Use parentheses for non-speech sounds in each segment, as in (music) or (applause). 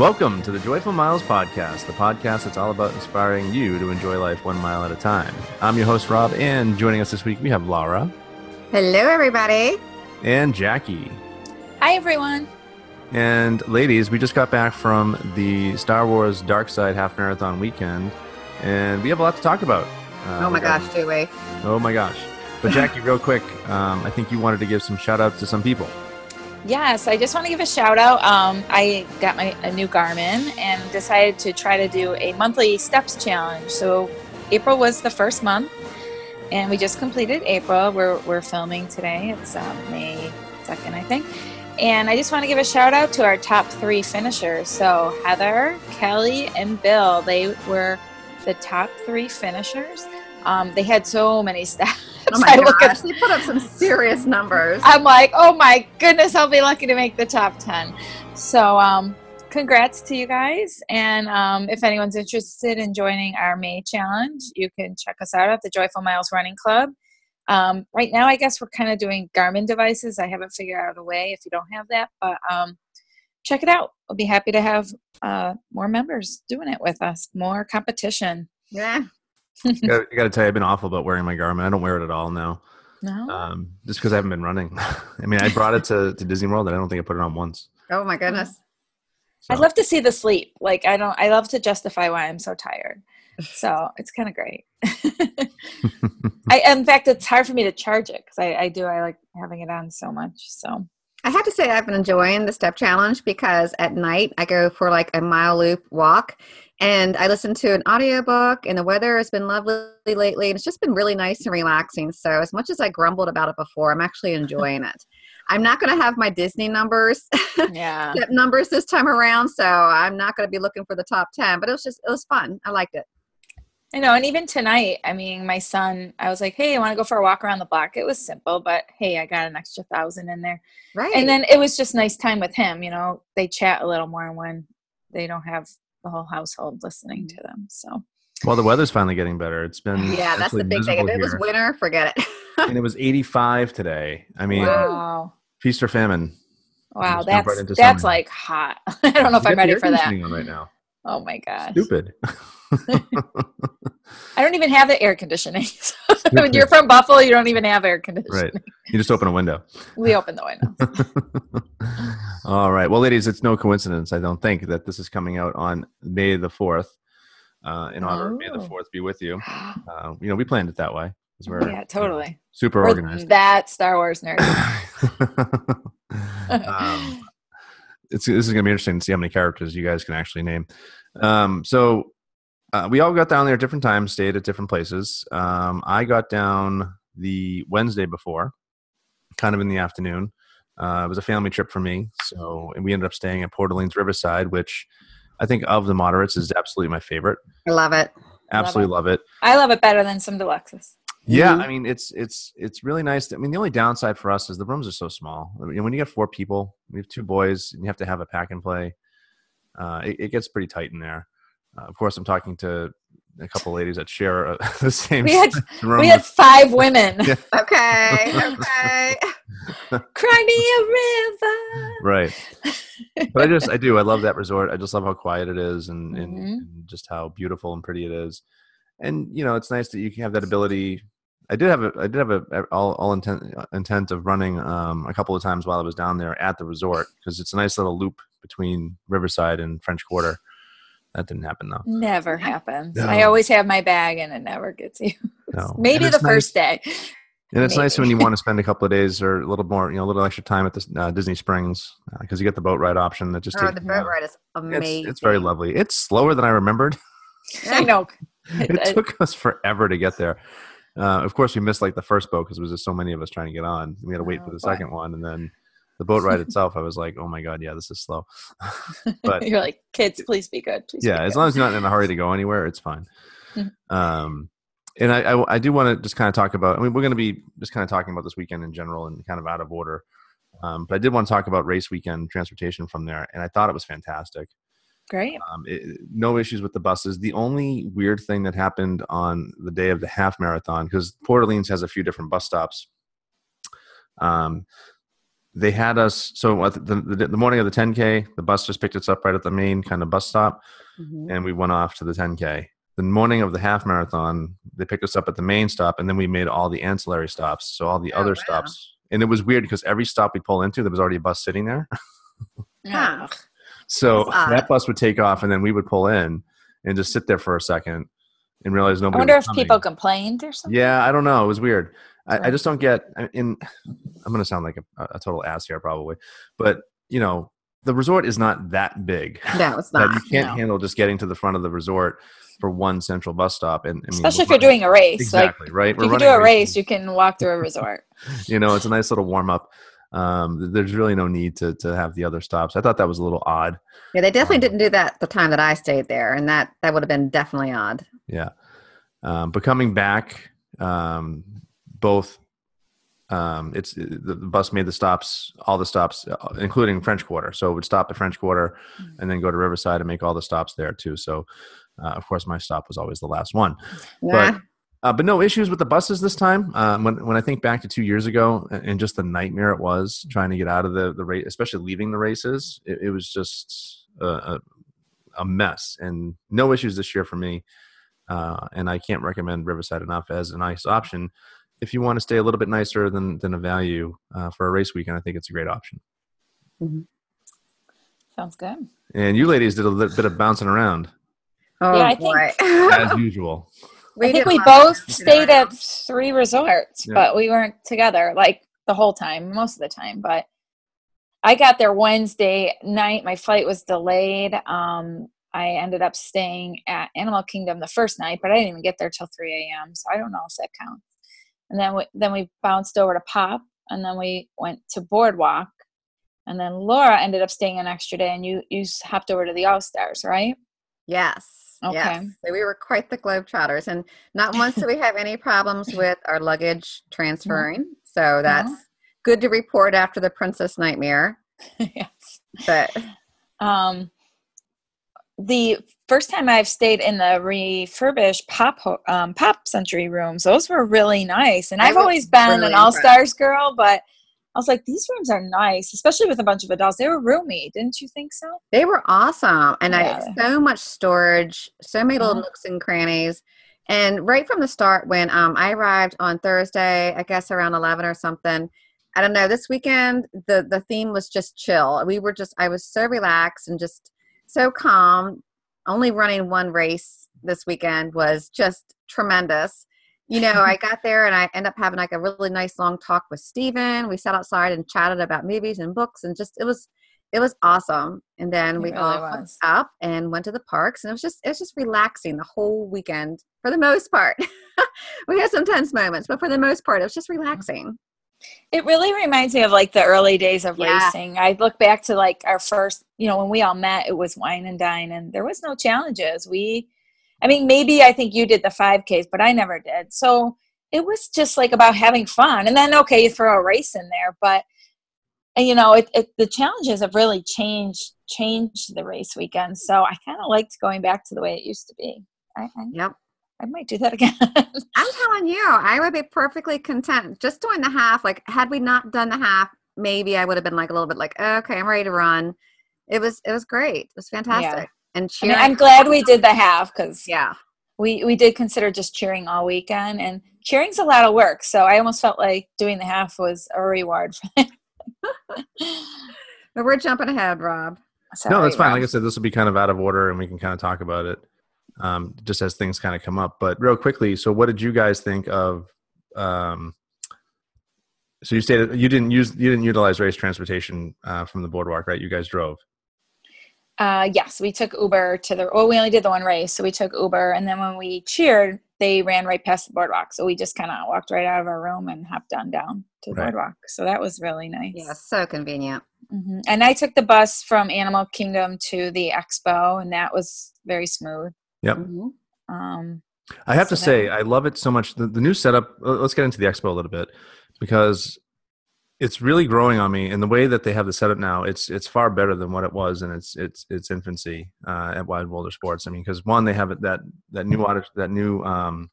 Welcome to the Joyful Miles Podcast, the podcast that's all about inspiring you to enjoy life one mile at a time. I'm your host, Rob, and joining us this week, we have Laura Hello, everybody. and Jackie. Hi, everyone. And ladies, we just got back from the Star Wars Dark Side Half Marathon weekend, and we have a lot to talk about. Uh, oh my gosh, do we? Oh my gosh. But (laughs) Jackie, real quick, um, I think you wanted to give some shout outs to some people. Yes, I just want to give a shout out. Um, I got my a new Garmin and decided to try to do a monthly steps challenge. So April was the first month, and we just completed April. We're we're filming today. It's um, May second, I think. And I just want to give a shout out to our top three finishers. So Heather, Kelly, and Bill. They were the top three finishers. Um, they had so many (laughs) steps. Oh my I look at gosh, they put up some serious numbers. I'm like, oh my goodness, I'll be lucky to make the top 10. So, um, congrats to you guys. And um, if anyone's interested in joining our May challenge, you can check us out at the Joyful Miles Running Club. Um, right now, I guess we're kind of doing Garmin devices. I haven't figured out a way if you don't have that, but um, check it out. We'll be happy to have uh, more members doing it with us, more competition. yeah. I got to tell you, I've been awful about wearing my Garmin. I don't wear it at all now, No? um, just because I haven't been running. (laughs) I mean, I brought it to, to Disney World, and I don't think I put it on once. Oh my goodness. So. I'd love to see the sleep. Like I don't I love to justify why I'm so tired. So it's kind of great. (laughs) (laughs) I in fact it's hard for me to charge it because I, I do I like having it on so much. So I have to say I've been enjoying the step challenge because at night I go for like a mile loop walk and I listen to an audiobook and the weather has been lovely lately and it's just been really nice and relaxing. So as much as I grumbled about it before, I'm actually enjoying it. I'm not going to have my Disney numbers, yeah. (laughs) step numbers this time around, so I'm not going to be looking for the top 10, but it was just it was fun. I liked it. I know, and even tonight, I mean, my son, I was like, "Hey, I want to go for a walk around the block." It was simple, but hey, I got an extra thousand in there, Right. and then it was just nice time with him. You know, they chat a little more when they don't have the whole household listening to mm-hmm. them. So Well, the weather's finally getting better. It's been yeah, that's the big thing. If miserable it was winter, forget it. and it was 85 today. I mean, wow, feast or famine. wow, that's right that's summer. like hot. (laughs) I don't know if You I'm ready for that. right now. Oh my god. Stupid. (laughs) I don't even have the air conditioning. (laughs) When you're from Buffalo, you don't even have air conditioning. right. You just open a window. (laughs) We open the window. All right. Well, ladies, it's no coincidence, I don't think, that this is coming out on May the 4th. Uh, in honor of May the Oh. 4th be with you. (gasps) Uh, you know, we planned it that way yeah, totally. super We're organized. that Star Wars nerd. um, it's, this is going to be interesting to see how many characters you guys can actually name. Um, so uh, we all got down there at different times, stayed at different places. Um, I got down the Wednesday before, kind of in the afternoon. Uh, it was a family trip for me, so and we ended up staying at Port Orleans Riverside, which I think of the moderates is absolutely my favorite. I love it. Absolutely love it. I love it better than some deluxes. Yeah, Mhm. I mean it's it's it's really nice. To, I mean the only downside for us is the rooms are so small. I mean, when you get four people, we have two boys, and you have to have a pack and play. Uh, it, it gets pretty tight in there. Uh, of course, I'm talking to a couple ladies that share uh, (laughs) the same We had (laughs) room. we had five (laughs) women. Yeah. Okay. Okay. Cry me a river. right, but I just I do I love that resort. I just love how quiet it is and, and, Mhm. and just how beautiful and pretty it is. And you know, it's nice that you can have that ability. I did have a I did have a all, all intent intent of running um, a couple of times while I was down there at the resort because it's a nice little loop between Riverside and French Quarter. That didn't happen though. Never happens. No. I always have my bag and it never gets (laughs) you. No. (laughs) Maybe the nice- first day. And it's nice when you want to (laughs) spend a couple of days or a little more, you know, a little extra time at the uh, Disney Springs because you get the boat ride option that just Oh, takes the you boat ride is amazing. It's, it's very lovely. It's slower than I remembered. I know. (laughs) it I- took us forever to get there. Uh, of course, we missed like the first boat because there was just so many of us trying to get on. We had to wait Oh, for the boy. second one, and then the (laughs) boat ride itself. I was like, "Oh my god, yeah, this is slow." (laughs) but You're like, kids, please be good. Please yeah, be as good." long as you're not in a hurry to go anywhere, it's fine. Mhm. um, and I, I, I do want to just kind of talk about. I mean, we're going to be just kind of talking about this weekend in general and kind of out of order. Um, but I did want to talk about race weekend transportation from there, and I thought it was fantastic. Great. Um, it, no issues with the buses. The only weird thing that happened on the day of the half marathon, because Port Orleans has a few different bus stops. Um, they had us. So the, the, the morning of the 10K, the bus just picked us up right at the main kind of bus stop, Mhm. and we went off to the 10K. The morning of the half marathon, they picked us up at the main stop, and then we made all the ancillary stops. So all the Oh, other wow. stops, and it was weird because every stop we pull into, there was already a bus sitting there. Huh. So that bus would take off, and then we would pull in and just sit there for a second and realize nobody. I wonder if people complained or something. Yeah, I don't know. It was weird. I, I just don't get. In I'm going to sound like a, a total ass here, probably, but you know, the resort is not that big (laughs) No, it's (laughs) that not. you can't no. handle just getting to the front of the resort for one central bus stop. And mean, Especially if you're doing a race. exactly right. Like We're if you do a races. race, you can walk through a resort. (laughs) you know, it's a nice little warm up. Um, there's really no need to to have the other stops. I thought that was a little odd. Yeah, they definitely Um, didn't do that the time that I stayed there, and that that would have been definitely odd. Yeah. Um, but coming back, um, both, um, it's the, the bus made the stops, all the stops, uh, including French Quarter. So it would stop at French Quarter Mm. and then go to Riverside and make all the stops there too. So, uh, of course, my stop was always the last one. Yeah. But, uh, but no issues with the buses this time. Um, when when I think back to two years ago and and just the nightmare it was trying to get out of the the race, especially leaving the races, it, it was just a, a, a mess. And no issues this year for me. Uh, and I can't recommend Riverside enough as a nice option if you want to stay a little bit nicer than than a value uh, for a race weekend. I think it's a great option. Sounds good. And you ladies did a little bit of bouncing around oh Yeah, I boy. (laughs) as usual. I think we both stayed around. at three resorts, Yeah. but we weren't together like the whole time, most of the time. But I got there Wednesday night. My flight was delayed. Um, I ended up staying at Animal Kingdom the first night, but I didn't even get there till 3 a.m. So I don't know if that counts. And then we, then we bounced over to Pop, and then we went to Boardwalk, and then Laura ended up staying an extra day, and you you hopped over to the All Stars, right? Yes. Yes. So we were quite the globetrotters, and not once did we have any problems (laughs) with our luggage transferring. So that's good to report after the Princess Nightmare. (laughs) yes. But um, the first time I've stayed in the refurbished pop um, pop century rooms, those were really nice. And I've always been really an all stars girl, but I was like, these rooms are nice, especially with a bunch of adults. They were roomy, didn't you think so? they were awesome, and Yeah. I so much storage, so many little Uh-huh. nooks and crannies. And right from the start, when um, I arrived on Thursday, I guess around eleven or something, I don't know. This weekend, the the theme was just chill. We were just, I was so relaxed and just so calm. Only running one race this weekend was just tremendous. You know, (laughs) I got there and I ended up having like a really nice long talk with Steven. We sat outside and chatted about movies and books and just it was it was awesome. And then It we really all went was. up and went to the parks and it was just it was just relaxing the whole weekend for the most part. (laughs) we had some tense moments, but for the most part it was just relaxing. It really reminds me of like the early days of Yeah. racing. I look back to like our first, you know, when we all met, it was wine and dine, and there was no challenges. We, I mean, maybe I think you did the 5Ks, but I never did. So it was just like about having fun. And then, okay, you throw a race in there, but, and, you know, it, it, the challenges have really changed, changed the race weekend. So I kind of liked going back to the way it used to be. I, I, Yep. I might do that again. (laughs) I'm telling you, I would be perfectly content just doing the half. Like, had we not done the half, maybe I would have been like a little bit like, okay, I'm ready to run. It was it was great. It was fantastic. And I cheering. mean, I'm glad we did the half because yeah. we we did consider just cheering all weekend and cheering's a lot of work so i almost felt like doing the half was a reward for that (laughs) But we're jumping ahead, Rob. no, that's Sorry, fine. Like I said, this will be kind of out of order, and we can kind of talk about it um, just as things kind of come up. But real quickly, so what did you guys think of? Um, so you stated you didn't use you didn't utilize race transportation uh, from the boardwalk, right? You guys drove. Uh yes we took uber to the well we only did the one race so we took uber and then when we cheered they ran right past the boardwalk so we just kind of walked right out of our room and hopped on down to the Right. boardwalk so that was really nice Yeah, so convenient. hmm and i took the bus from animal kingdom to the expo and that was very smooth Yep. Mhm. um I have to So say, I love it so much. The, the new setup. Let's get into the expo a little bit because it's really growing on me. And the way that they have the setup now, it's it's far better than what it was in its its its infancy uh, at Wide World of Sports. I mean, because one, they have that that new audit, that new um,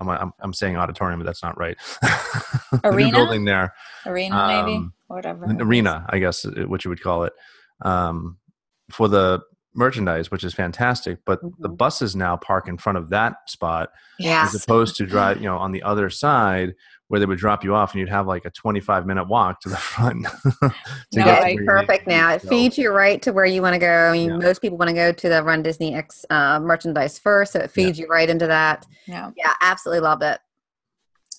I'm, I'm, I'm saying auditorium, but that's not right. (laughs) Arena? building there. Arena, maybe, Um, whatever. arena, I guess, uh, what you would call it, um, for the merchandise, which is fantastic. But the Mhm. buses now park in front of that spot Yeah. as opposed to (laughs) drive, you know, on the other side where they would drop you off and you'd have like a 25 minute walk to the (laughs) front. to No, get to I- It's where you perfect now. It go. feeds you right to where you want to go. I mean, Yeah. most people want to go to the Run Disney X uh, merchandise first, so it feeds you right into that. yeah. Yeah, absolutely loved it.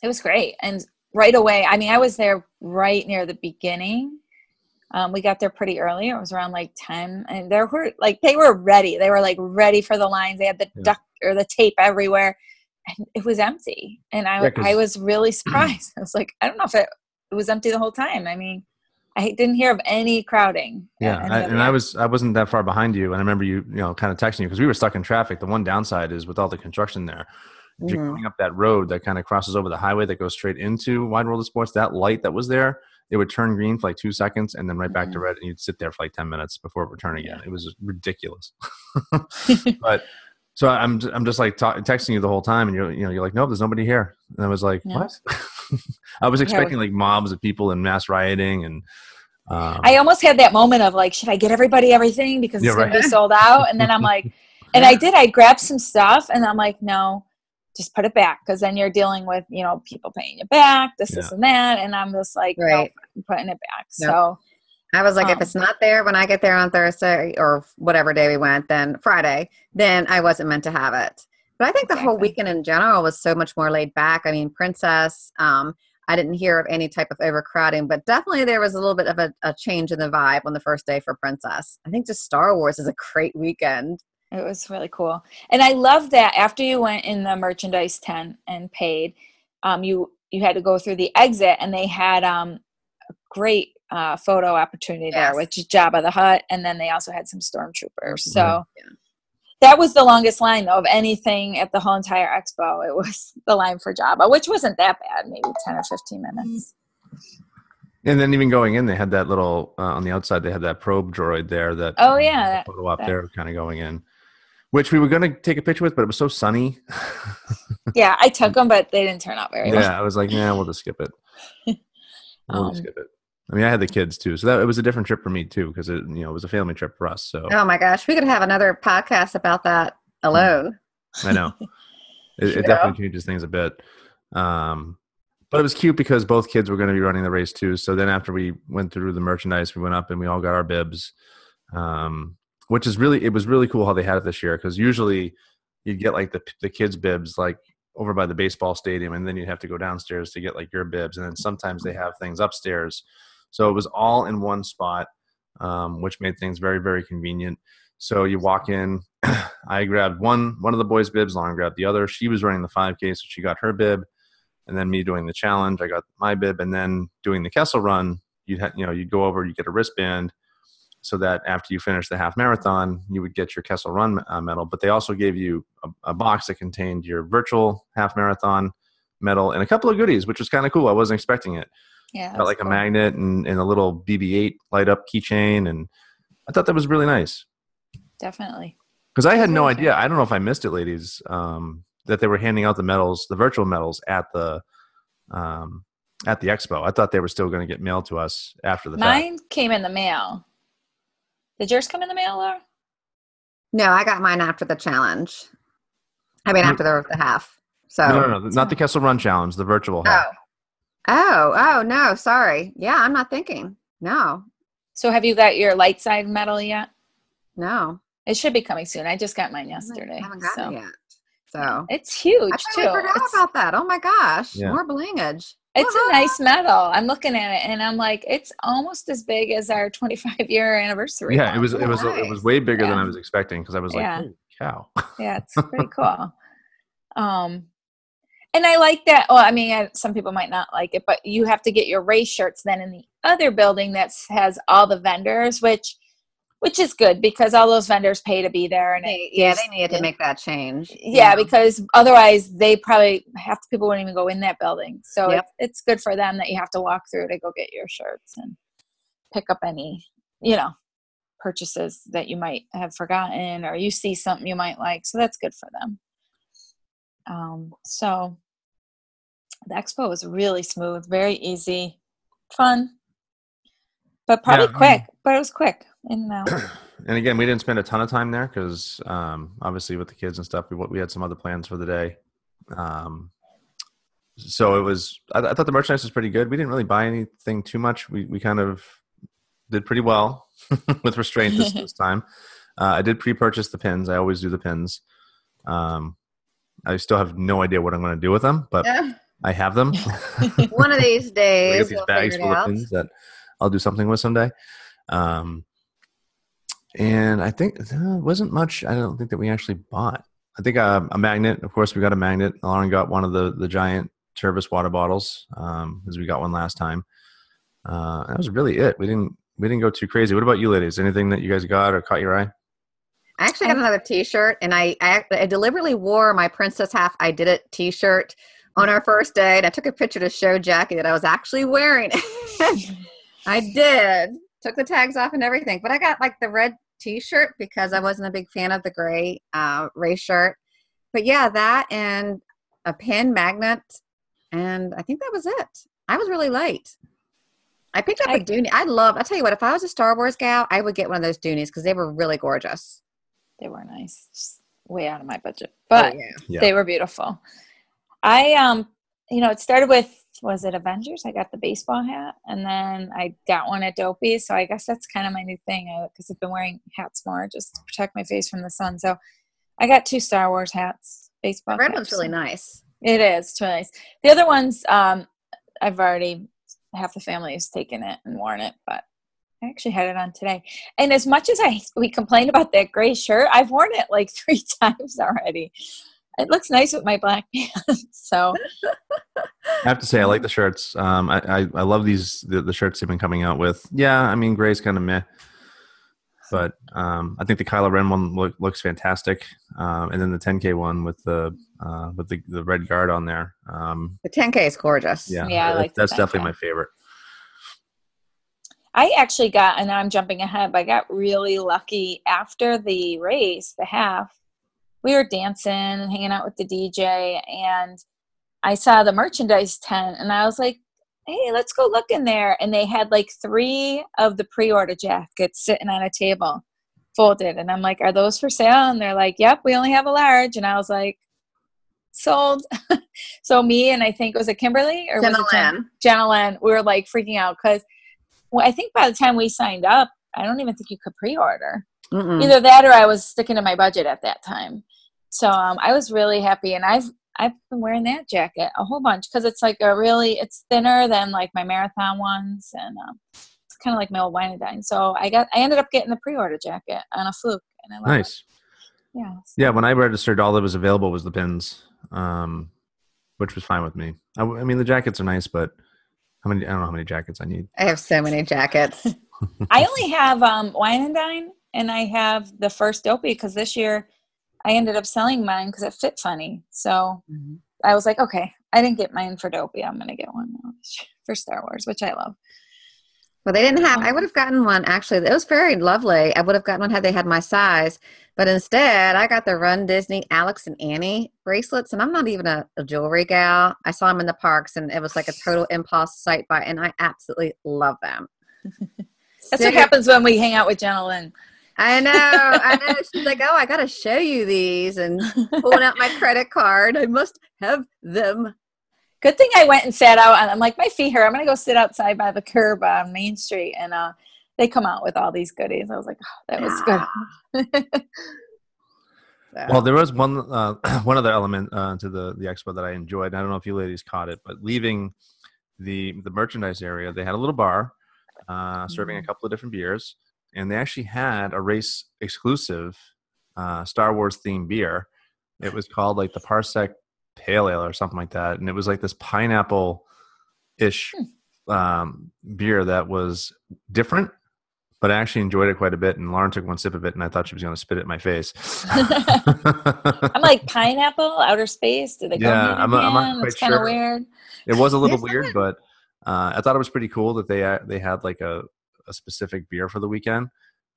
it was great and right away i mean i was there right near the beginning um, we got there pretty early it was around like 10 and there were like they were ready they were like ready for the lines they had the Yeah. duct or the tape everywhere and it was empty and i, Yeah, I was really (clears throat) surprised i was like i don't know if it, it was empty the whole time i mean i didn't hear of any crowding Yeah, any I, and I was I wasn't that far behind you, and I remember you you know kind of texting you because we were stuck in traffic. The one downside is with all the construction there, if you're mm. going up that road that kind of crosses over the highway that goes straight into Wide World of Sports, that light that was there, it would turn green for like two seconds and then right back to mm. red, and you'd sit there for like ten minutes before it would turn again. It was ridiculous. (laughs) (laughs) but so I'm I'm just like ta- texting you the whole time, and you're you know you're like, nope, there's nobody here, and I was like, Yeah. what? (laughs) I was Yeah. expecting like mobs of people and mass rioting and. Um, I almost had that moment of like, should I get everybody everything because Yeah, it's gonna be sold out? And then I'm (laughs) like, and I did. I grabbed some stuff, and I'm like, no, just put it back because then you're dealing with you know people paying you back, this, this, and that, and I'm just like, no, Right. I'm putting it back. Yep. So I was like, if Um, it's not there when I get there on Thursday or whatever day we went, then Friday, then I wasn't meant to have it. But I think the whole weekend in general was so much more laid back. I mean, Princess, um, I didn't hear of any type of overcrowding, but definitely there was a little bit of a, a change in the vibe on the first day for Princess. I think just Star Wars is a great weekend. it was really cool, and I love that after you went in the merchandise tent and paid, um, you you had to go through the exit, and they had um, great uh, photo opportunity there with Jabba the Hutt, and then they also had some stormtroopers. So. Yeah. that was the longest line of anything at the whole entire expo. It was the line for Jabba, which wasn't that bad, maybe 10 or 15 minutes. And then even going in, they had that little uh, on the outside. They had that probe droid there. That Oh, um, yeah, that- photo up that- there, kind of going in, which we were going to take a picture with, but it was so sunny. (laughs) Yeah, I took them, but they didn't turn out very well. yeah, I was like, yeah, we'll just skip it. (laughs) We'll just Um, skip it. I mean, I had the kids too, so that it was a different trip for me too, because it you know it was a family trip for us. So Oh my gosh, we could have another podcast about that alone. I know (laughs) it, it Yeah. definitely changes things a bit. Um, but it was cute because both kids were going to be running the race too. So then after we went through the merchandise, we went up and we all got our bibs, um, which is really it was really cool how they had it this year because usually you'd get like the the kids bibs like over by the baseball stadium, and then you'd have to go downstairs to get like your bibs, and then sometimes they have things upstairs. So it was all in one spot, um, which made things very very convenient. So you walk in. (clears throat) I grabbed one one of the boys' bibs. Lauren grabbed the other. She was running the 5K, so she got her bib. And then me doing the challenge, I got my bib. And then doing the Kessel run, you had you know you go over, you get a wristband, so that after you finish the half marathon, you would get your Kessel Run uh, medal. But they also gave you a, a box that contained your virtual half marathon medal and a couple of goodies, which was kind of cool. I wasn't expecting it. Yeah. Got that's like a magnet and, and a little BB-8 light up keychain, and I thought that was really nice Definitely. because I had no idea. I don't know if I missed it, ladies, um, that they were handing out the medals, the virtual medals at the um, at the expo. I thought they were still going to get mailed to us after the fact. Mine came in the mail. Did yours come in the mail, Laura? No, I got mine after the challenge. I mean, after the, the half. So, No, no, no, not the Kessel Run challenge, the virtual oh, half. oh, oh, oh no, sorry. Yeah, I'm not thinking. No, So have you got your light side medal yet? no. It should be coming soon. I just got mine I yesterday. haven't gotten so. it yet. So, It's huge I too. totally forgot It's, about that. Oh my gosh, Yeah. more blingage. it's a nice medal. I'm looking at it and I'm like, it's almost as big as our (laughs) 25 year anniversary. Yeah, it was it was it was way bigger than I was expecting because I was like, Yeah. holy cow. yeah it's (laughs) pretty cool um and i like that well i mean I, some people might not like it but you have to get your race shirts then in the other building that has all the vendors which which is good because all those vendors pay to be there and They, yeah, they needed to make that change. you yeah because otherwise they probably half the people wouldn't even go in that building so Yep. it's, it's good for them that you have to walk through to go get your shirts and pick up any you know purchases that you might have forgotten or you see something you might like so that's good for them um so the expo was really smooth, very easy, fun, but probably Yeah. quick. But it was quick. And uh, (clears throat) and again, we didn't spend a ton of time there because um, obviously with the kids and stuff, we we had some other plans for the day. Um, so it was. I, I thought the merchandise was pretty good. We didn't really buy anything too much. We we kind of did pretty well (laughs) with restraint this, (laughs) this time. Uh, I did pre-purchase the pins. I always do the pins. Um, I still have no idea what I'm going to do with them, but Yeah. I have them. (laughs) (laughs) One of these I days, these we'll bags figure it full of out. pins that I'll do something with someday. Um, and I think there wasn't much. I don't think that we actually bought. I think uh, a magnet. Of course, we got a magnet. Lauren got one of the the giant Tervis water bottles, um, as we got one last time. Uh, that was really it. We didn't we didn't go too crazy. What about you, ladies? Anything that you guys got or caught your eye? I actually got another T-shirt, and I, I I deliberately wore my Princess Half I Did It T-shirt on our first day, and I took a picture to show Jackie that I was actually wearing it. (laughs) I did. Took the tags off and everything, but I got like the red T-shirt because I wasn't a big fan of the gray uh, race shirt. But yeah, that and a pin magnet, and I think that was it. I was really late. I picked up I- a Dooney. I love. I tell you what, if I was a Star Wars gal, I would get one of those Doonies because they were really gorgeous. they were nice. Just way out of my budget, but oh, yeah. Yeah. they were beautiful. I um, you know, it started with was it Avengers? I got the baseball hat, and then I got one at Dopey. So I guess that's kind of my new thing because I've been wearing hats more just to protect my face from the sun. So I got two Star Wars hats. Baseball. The red one's really nice. It is it's really nice. The other ones, um, I've already half the family has taken it and worn it, but I actually had it on today. And as much as I we complained about that gray shirt, I've worn it like (laughs) three (laughs) times already. It looks nice with my black (laughs) pants. So I have to say, I like the shirts. Um, I, I, I love these the, the shirts they've been coming out with. Yeah, I mean, gray's kind of meh, but um, I think the Kylo Ren one look, looks fantastic, um, and then the 10K one with the uh, with the, the red guard on there. Um, The 10K is gorgeous. yeah, Yeah, I that- like that's definitely my favorite. I actually got, and now I'm jumping ahead, but I got really lucky after the race, the half. We were dancing and hanging out with the DJ, and I saw the merchandise tent, and I was like, hey, let's go look in there. And they had like three of the pre order jackets sitting on a table folded. And I'm like, are those for sale? And they're like, yep, we only have a large. And I was like, sold. (laughs) so me and I think, it was it Kimberly or was Jenna it Jen? Lynn. Jenna Lynn, we were like freaking out because well, I think by the time we signed up, I don't even think you could pre-order. Mm-mm. Either that or I was sticking to my budget at that time. So um, I was really happy, and I've I've been wearing that jacket a whole bunch because it's like a really it's thinner than like my marathon ones, and um, it's kind of like my old wine and dine. So I got I ended up getting the pre-order jacket on a fluke, and I love Nice. it. Yeah. Yeah, when I registered, all that was available was the pins, um, which was fine with me. I mean, the jackets are nice, but how many? I don't know how many jackets I need. I have so many jackets. (laughs) I only have um, wine and dine, and I have the first dopey because this year I ended up selling mine because it fit funny. So mm-hmm. I was like, okay, I didn't get mine for dopey. I'm gonna get one (laughs) for Star Wars, which I love. Well, they didn't have. I um, would have gotten one actually. It was very lovely. I would have gotten one had they had my size, but instead, I got the Run Disney Alex and Ani bracelets, and I'm not even a, a jewelry gal. I saw them in the parks, and it was like a total impulse sight buy, and I absolutely love them. (laughs) That's what happens when we hang out with Jenna Lynn. I know. I know. She's like, "Oh, I got to show you these," and pulling out my (laughs) credit card. I must have them. Good thing I went and sat out. And I'm like, my feet hurt. I'm gonna go sit outside by the curb on Main Street, and uh, they come out with all these goodies. I was like, oh, that was good. (laughs) So, Well, there was one uh, (clears throat) one other element uh, to the the expo that I enjoyed. I don't know if you ladies caught it, but leaving the the merchandise area, they had a little bar uh, serving a couple of different beers, and they actually had a race exclusive uh, Star Wars themed beer. It was called like the Parsec Pale Ale or something like that, and it was like this pineapple ish um, beer that was different. But I actually enjoyed it quite a bit, and Lauren took one sip of it, and I thought she was going to spit it in my face. (laughs) I'm like pineapple, outer space. Do they go Yeah, I'm not- I'm not quite It's sure. weird. it was a little There's weird, but uh, I thought it was pretty cool that they uh, they had like a, a specific beer for the weekend.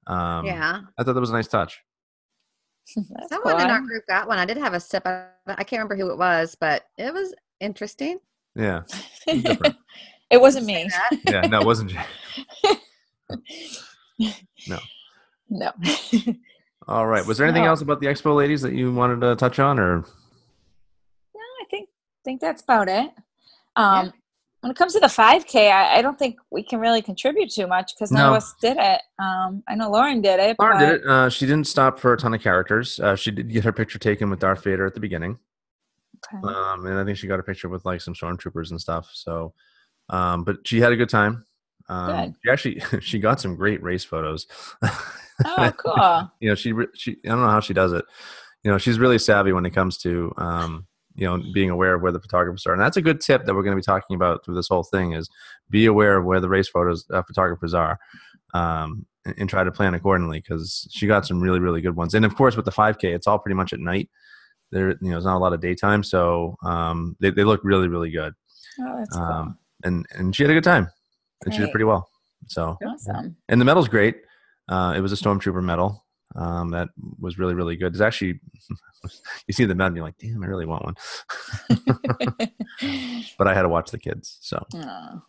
Um, yeah. I thought that was a nice touch. (laughs) That's Someone cool. in our group got one. I did have a sip. of. I can't remember who it was, but it was interesting. Yeah. (laughs) different. it wasn't me. Yeah. No, it wasn't. Jay. (laughs) No. No. All right. Was there anything So- else about the expo ladies that you wanted to touch on, or No, I think think that's about it. Um, When it comes to the 5K, I, I don't think we can really contribute too much because none No. of us did it. Um, I know Lauren did it. Lauren did it? Uh, she didn't stop for a ton of characters. Uh, she did get her picture taken with Darth Vader at the beginning. Okay. um, and I think she got a picture with like some stormtroopers and stuff. So, um, but she had a good time. Um, Good. She actually (laughs) she got some great race photos. Oh, (laughs) cool. you know, she she I don't know how she does it. You know, she's really savvy when it comes to um, you know being aware of where the photographers are, and that's a good tip that we're going to be talking about through this whole thing is be aware of where the race photos uh, photographers are. Um, and, and try to plan accordingly because she got some really really good ones. And of course with the 5k it's all pretty much at night. There you know there's not a lot of daytime so um, they, they look really really good. Oh, that's cool. um, and and she had a good time. And she did pretty well so. Awesome. and the medal's great. Uh, it was a stormtrooper medal um, that was really really good it's actually (laughs) you see the medal and you're like damn i really want one (laughs) but i had to watch the kids so Oh.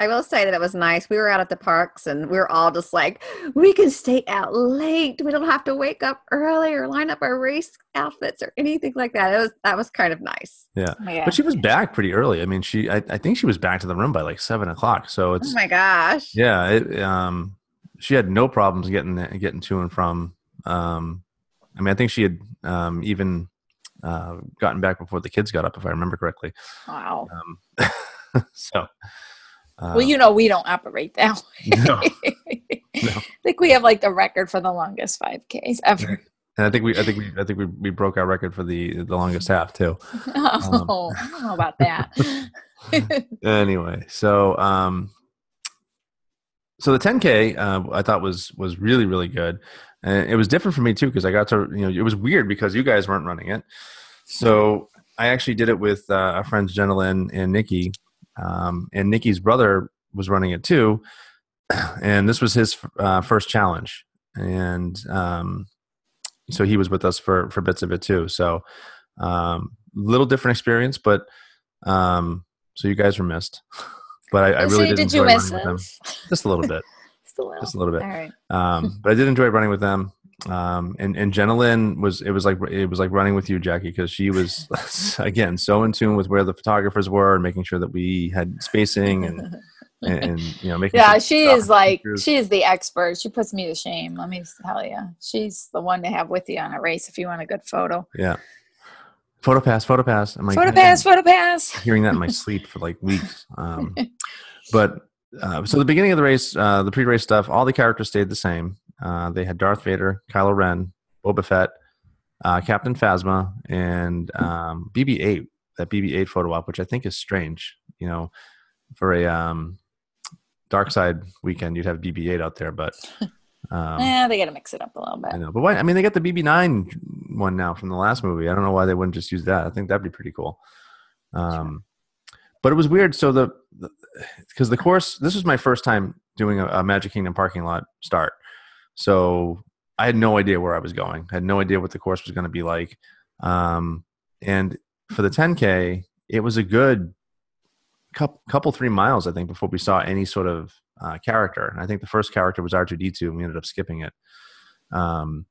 I will say that it was nice. We were out at the parks and we were all just like, we can stay out late. We don't have to wake up early or line up our race outfits or anything like that. It was that was kind of nice. Yeah. but she was back pretty early i mean she I, I think she was back to the room by like seven o'clock so it's Oh my gosh. Yeah, it, um, she had no problems getting getting to and from. Um, I mean, I think she had um, even uh, gotten back before the kids got up, if I remember correctly. Wow. Um, (laughs) so, uh, well, you know, we don't operate that (laughs) way. No. No. I think we have like the record for the longest 5Ks ever. and I think we, I think we, I think we, we broke our record for the the longest half too. (laughs) Oh, I don't know about that. Anyway, so um, so the 10k uh, I thought was was really really good, and it was different for me too because I got to you know it was weird because you guys weren't running it, so I actually did it with uh, our friends Jenna Lynn and Nikki, um, and Nikki's brother was running it too, (clears throat) and this was his uh, first challenge, and um, so he was with us for for bits of it too. So um, little different experience, but um, so you guys were missed. (laughs) But I, I So really did, did you enjoy miss running with them. just a little bit, Just a little. just a little bit. (laughs) Right. Um, but I did enjoy running with them. Um, and and Jenna Lynn was it was like it was like running with you, Jackie, because she was (laughs) again so in tune with where the photographers were and making sure that we had spacing and and, and you know making yeah, she is like pictures. she is the expert. She puts me to shame. Let me tell you, she's the one to have with you on a race if you want a good photo. yeah. Photo pass, photo pass. I'm like photo "Man, pass, photo pass. hearing that in my sleep for like weeks. (laughs) Um, but uh, so the beginning of the race, uh, the pre-race stuff, all the characters stayed the same. Uh, they had Darth Vader, Kylo Ren, Boba Fett, uh, Captain Phasma, and um, BB-8. That BB-8 photo op, which I think is strange. You know, for a um, dark side weekend, you'd have BB-8 out there, but (laughs) um, yeah, they got to mix it up a little bit. I know. But why? I mean, they got the BB-9 one now from the last movie. I don't know why they wouldn't just use that. I think that'd be pretty cool. Um, but it was weird. So the because the course, this was my first time doing a, a Magic Kingdom parking lot start. So I had no idea where I was going. I had no idea what the course was going to be like. Um, and for the 10K, it was a good couple, couple three miles, I think, before we saw any sort of uh, character. And I think the first character was R2D2, and we ended up skipping it. Um,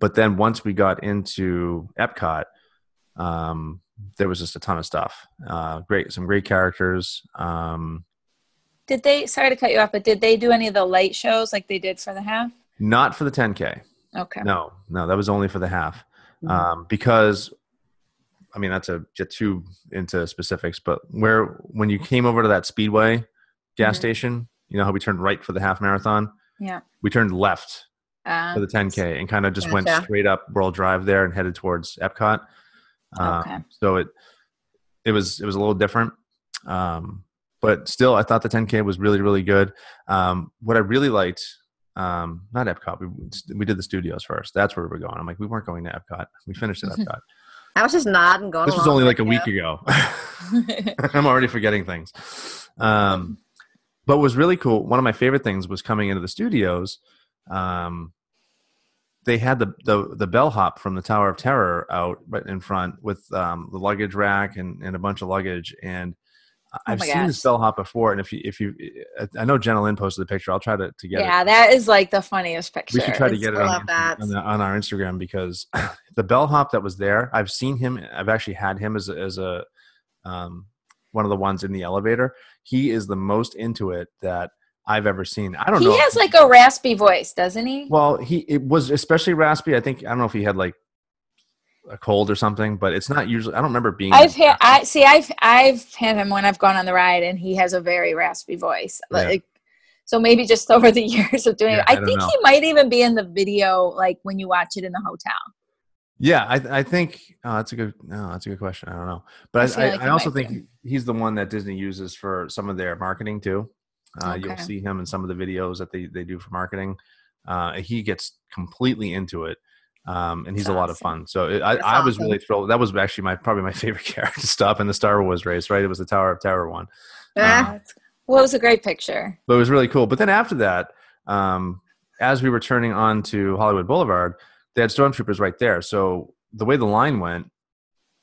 but then once we got into Epcot, um, there was just a ton of stuff. Uh, great, some great characters. Um, Did they? Sorry to cut you off, but did they do any of the light shows like they did for the half? not for the 10K. Okay. No, no, that was only for the half. Mhm. Um, because, I mean, not to get too into specifics, but where when you came over to that Speedway gas Mhm. station, you know how we turned right for the half marathon? Yeah. We turned left Uh, for the 10K and kind of just went straight up World Drive there and headed towards Epcot. Um, Okay. So it it was it was a little different, um, but still, I thought the 10K was really really good. Um, what I really liked, um, not Epcot, we we did the studios first. That's where we were going. I'm like, we weren't going to Epcot. We finished at (laughs) Epcot. I was just nodding, going. this was only like a week ago. (laughs) (laughs) I'm already forgetting things. Um, but what was really cool. One of my favorite things was coming into the studios. Um, they had the, the the bellhop from the Tower of Terror out right in front with um, the luggage rack and, and a bunch of luggage, and I've my seen this gosh. bellhop before, and if you if you, I know Jenna Lynn posted the picture. I'll try to to get it. yeah, that is like the funniest picture. We should try to It's- get it on, on, the, on our Instagram because (laughs) the bellhop that was there, I've seen him. I've actually had him as a, as a um, one of the ones in the elevator. He is the most into it that I've ever seen. I don't He know. He has like a raspy voice, doesn't he? well, he it was especially raspy. I think I don't know if he had like a cold or something, but it's not usually. I don't remember being. I've had I see I've I've had him when I've gone on the ride and he has a very raspy voice. Yeah. Like so maybe just (laughs) over the years of doing Yeah, it. I, I think know. he might even be in the video like when you watch it in the hotel. Yeah, I, I think oh, that's a good. No, that's a good question. I don't know, but I I, like I also think be. he's the one that Disney uses for some of their marketing too. Uh, You'll see him in some of the videos that they, they do for marketing. Uh, he gets completely into it, um, and he's a lot of fun. So it, I, I was awesome. really thrilled. That was actually my probably my (laughs) favorite character stop in the Star Wars race. Right, it was the Tower of Terror one. Yeah. Oh, that's- well, it was a great picture. but it was really cool. But then after that, um, as we were turning on to Hollywood Boulevard, they had stormtroopers right there. So the way the line went,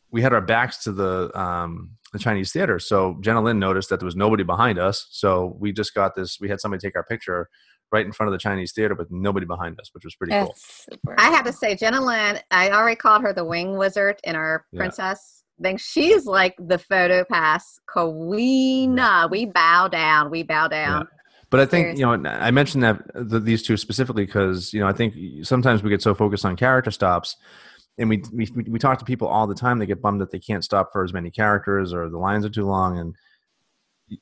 we had our backs to the um, the Chinese theater. So Jenna Lynn noticed that there was nobody behind us. So we just got this. We had somebody take our picture right in front of the Chinese theater with nobody behind us, which was pretty cool. That's super. I have to say, Jenna Lynn, I already called her the wing wizard in our Yeah. princess thing. She's like the photo pass queen. We bow down. We bow down. But I think you know I mentioned that th- these two specifically because you know I think sometimes we get so focused on character stops, and we, we we talk to people all the time. They get bummed that they can't stop for as many characters or the lines are too long. And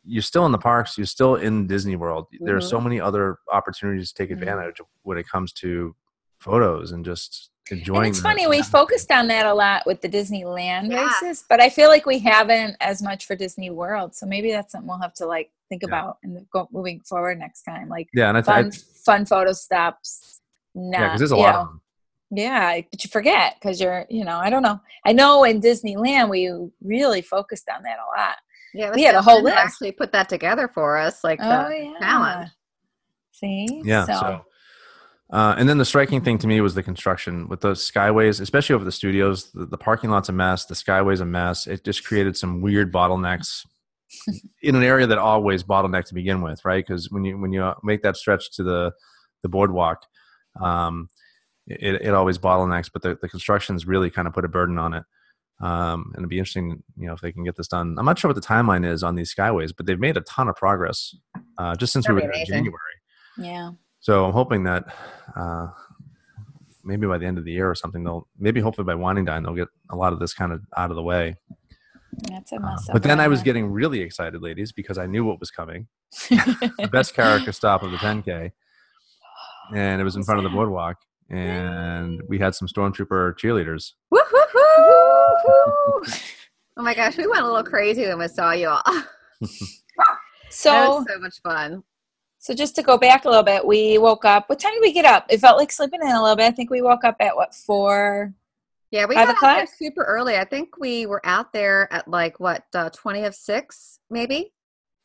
you're still in the parks. You're still in Disney World. There are so many other opportunities to take Mhm. advantage of when it comes to photos and just enjoying. and it's the- funny, we focused on that a lot with the Disneyland Yeah. races, but I feel like we haven't as much for Disney World. So maybe that's something we'll have to like think Yeah. about and go moving forward next time. Like yeah, and I, fun, th- fun photo stops. I Nah, yeah, because there's a lot know, of them. Yeah, but you forget because you're, you know, I don't know. I know in Disneyland we really focused on that a lot. Yeah, We had a whole Lynn list. Actually, put that together for us, like Oh the yeah. challenge. See? Yeah. So, uh, and then the striking thing to me was the construction with the skyways, especially over the studios. The, the parking lot's a mess. The skyway's a mess. It just created some weird bottlenecks (laughs) in an area that always bottlenecked to begin with, right? Because when you when you uh, make that stretch to the the boardwalk, um, it, it always bottlenecks. But the, the construction's really kind of put a burden on it. Um, and it'd be interesting, you know, if they can get this done. I'm not sure what the timeline is on these skyways, but they've made a ton of progress uh, just since we That'd were there in. January. yeah. So I'm hoping that uh, maybe by the end of the year or something, they'll maybe hopefully by winding down they'll get a lot of this kind of out of the way. That's a Uh, but then I was getting really excited, ladies, because I knew what was coming. (laughs) (laughs) The best character stop of the 10K, (sighs) and it was in front of the boardwalk, and we had some stormtrooper cheerleaders. Woo-hoo-hoo! (laughs) oh my gosh, we went a little crazy when we saw you all. (laughs) that So was so much fun. So just to go back a little bit, we woke up. What time did we get up? It felt like sleeping in a little bit. I think we woke up at what four? Yeah, we Five got out there o'clock? super early. I think we were out there at like what uh, twenty of six, maybe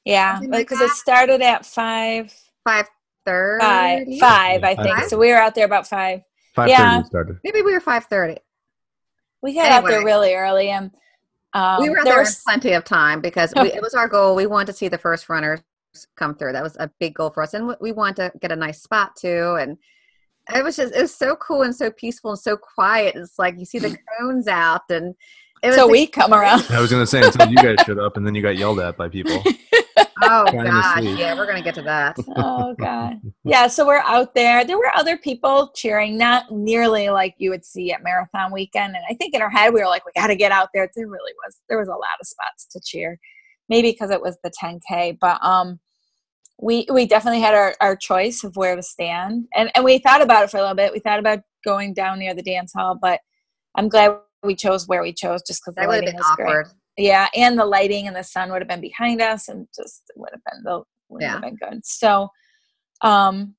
Yeah, Something like because it started at five, five thirty. five, five. I think five. so. We were out there about five. Five Yeah. thirty started. Maybe we were five thirty. We got out there really early, and um, we were out there there in was plenty of time because we, (laughs) it was our goal. We wanted to see the first runners come through. That was a big goal for us, and we- we wanted to get a nice spot too. And it was just it was so cool and so peaceful and so quiet. It's like you see the (laughs) cones out, and it was so we come around. I was going to say until you guys showed up, and then you got yelled at by people. (laughs) oh gosh, yeah, we're gonna get to that. (laughs) oh god. (laughs) Yeah so we're out there. There were other people cheering not nearly like you would see at marathon weekend and i think in our head we were like we got to get out there. There really was there was a lot of spots to cheer maybe because it was the 10k but um we we definitely had our, our choice of where to stand and and we thought about it for a little bit. We thought about going down near the dance hall but i'm glad we chose where we chose just because That would have been was great. awkward. Yeah and the lighting and the sun would have been behind us and just would have been the would Yeah. have been good so um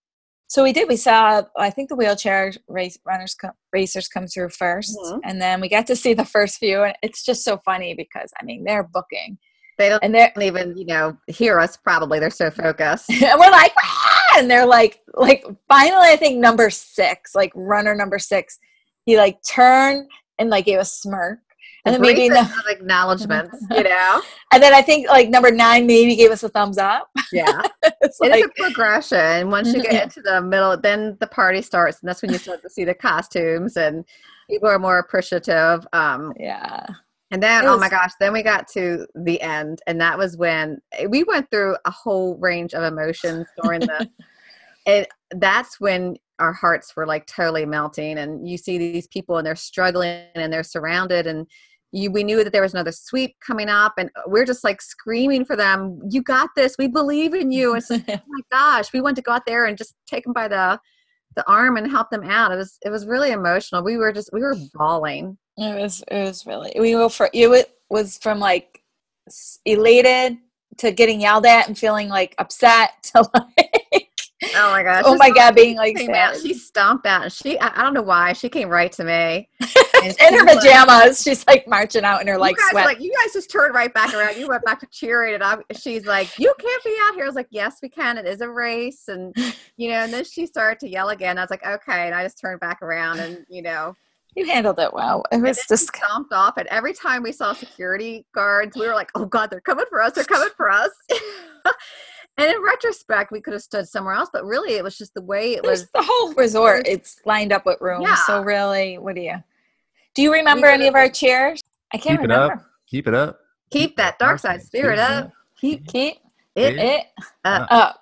so we did we saw i think the wheelchair race runners co- racers come through 1st Mhm. and then we got to see the first few and it's just so funny because i mean they're booking They don't and they don't even you know hear us. Probably they're so focused. (laughs) and we're like "Ah!" and they're like like finally i think number six like runner number six he like turned and like gave a smirk And then maybe no, acknowledgments, you know. (laughs) and then I think like number nine maybe gave us a thumbs up. Yeah, (laughs) it's it like a progression. Once you get into the middle, then the party starts, and that's when you start to see the costumes and people are more appreciative. Um, yeah. And then, It oh my gosh, then we got to the end, and that was when eh, we went through a whole range of emotions during the. (laughs) and that's when our hearts were like totally melting, and you see these people and they're struggling and they're surrounded, and you we knew that there was another sweep coming up, and we're just like screaming for them. You got this. We believe in you. It's just, (laughs) oh my gosh, we want to go out there and just take them by the the arm and help them out. It was it was really emotional. We were just we were bawling. It was it was really we were for you it was from like elated to getting yelled at and feeling like upset (laughs) to like Oh my gosh! oh my god being like out, she stomped out. And she I, I don't know why she came right to me. (laughs) And in her was like- pajamas she's like marching out in her like sweat. like you guys just turned right back around. You went back to cheering and I, she's like you can't be out here. I was like yes we can. It is a race and (laughs) you know and then she started to yell again. I was like okay and I just turned back around and you know. You handled it well. It was just stomped off and every time we saw security guards we were like oh god they're coming for us they're coming for us (laughs) and in retrospect we could have stood somewhere else but really it was just the way it was the whole (laughs) resort it's lined up with rooms Yeah. so really what do you do you remember any of our cheers i can't Keep it up. remember Keep it up. keep that dark side spirit Keep up keep keep it it up up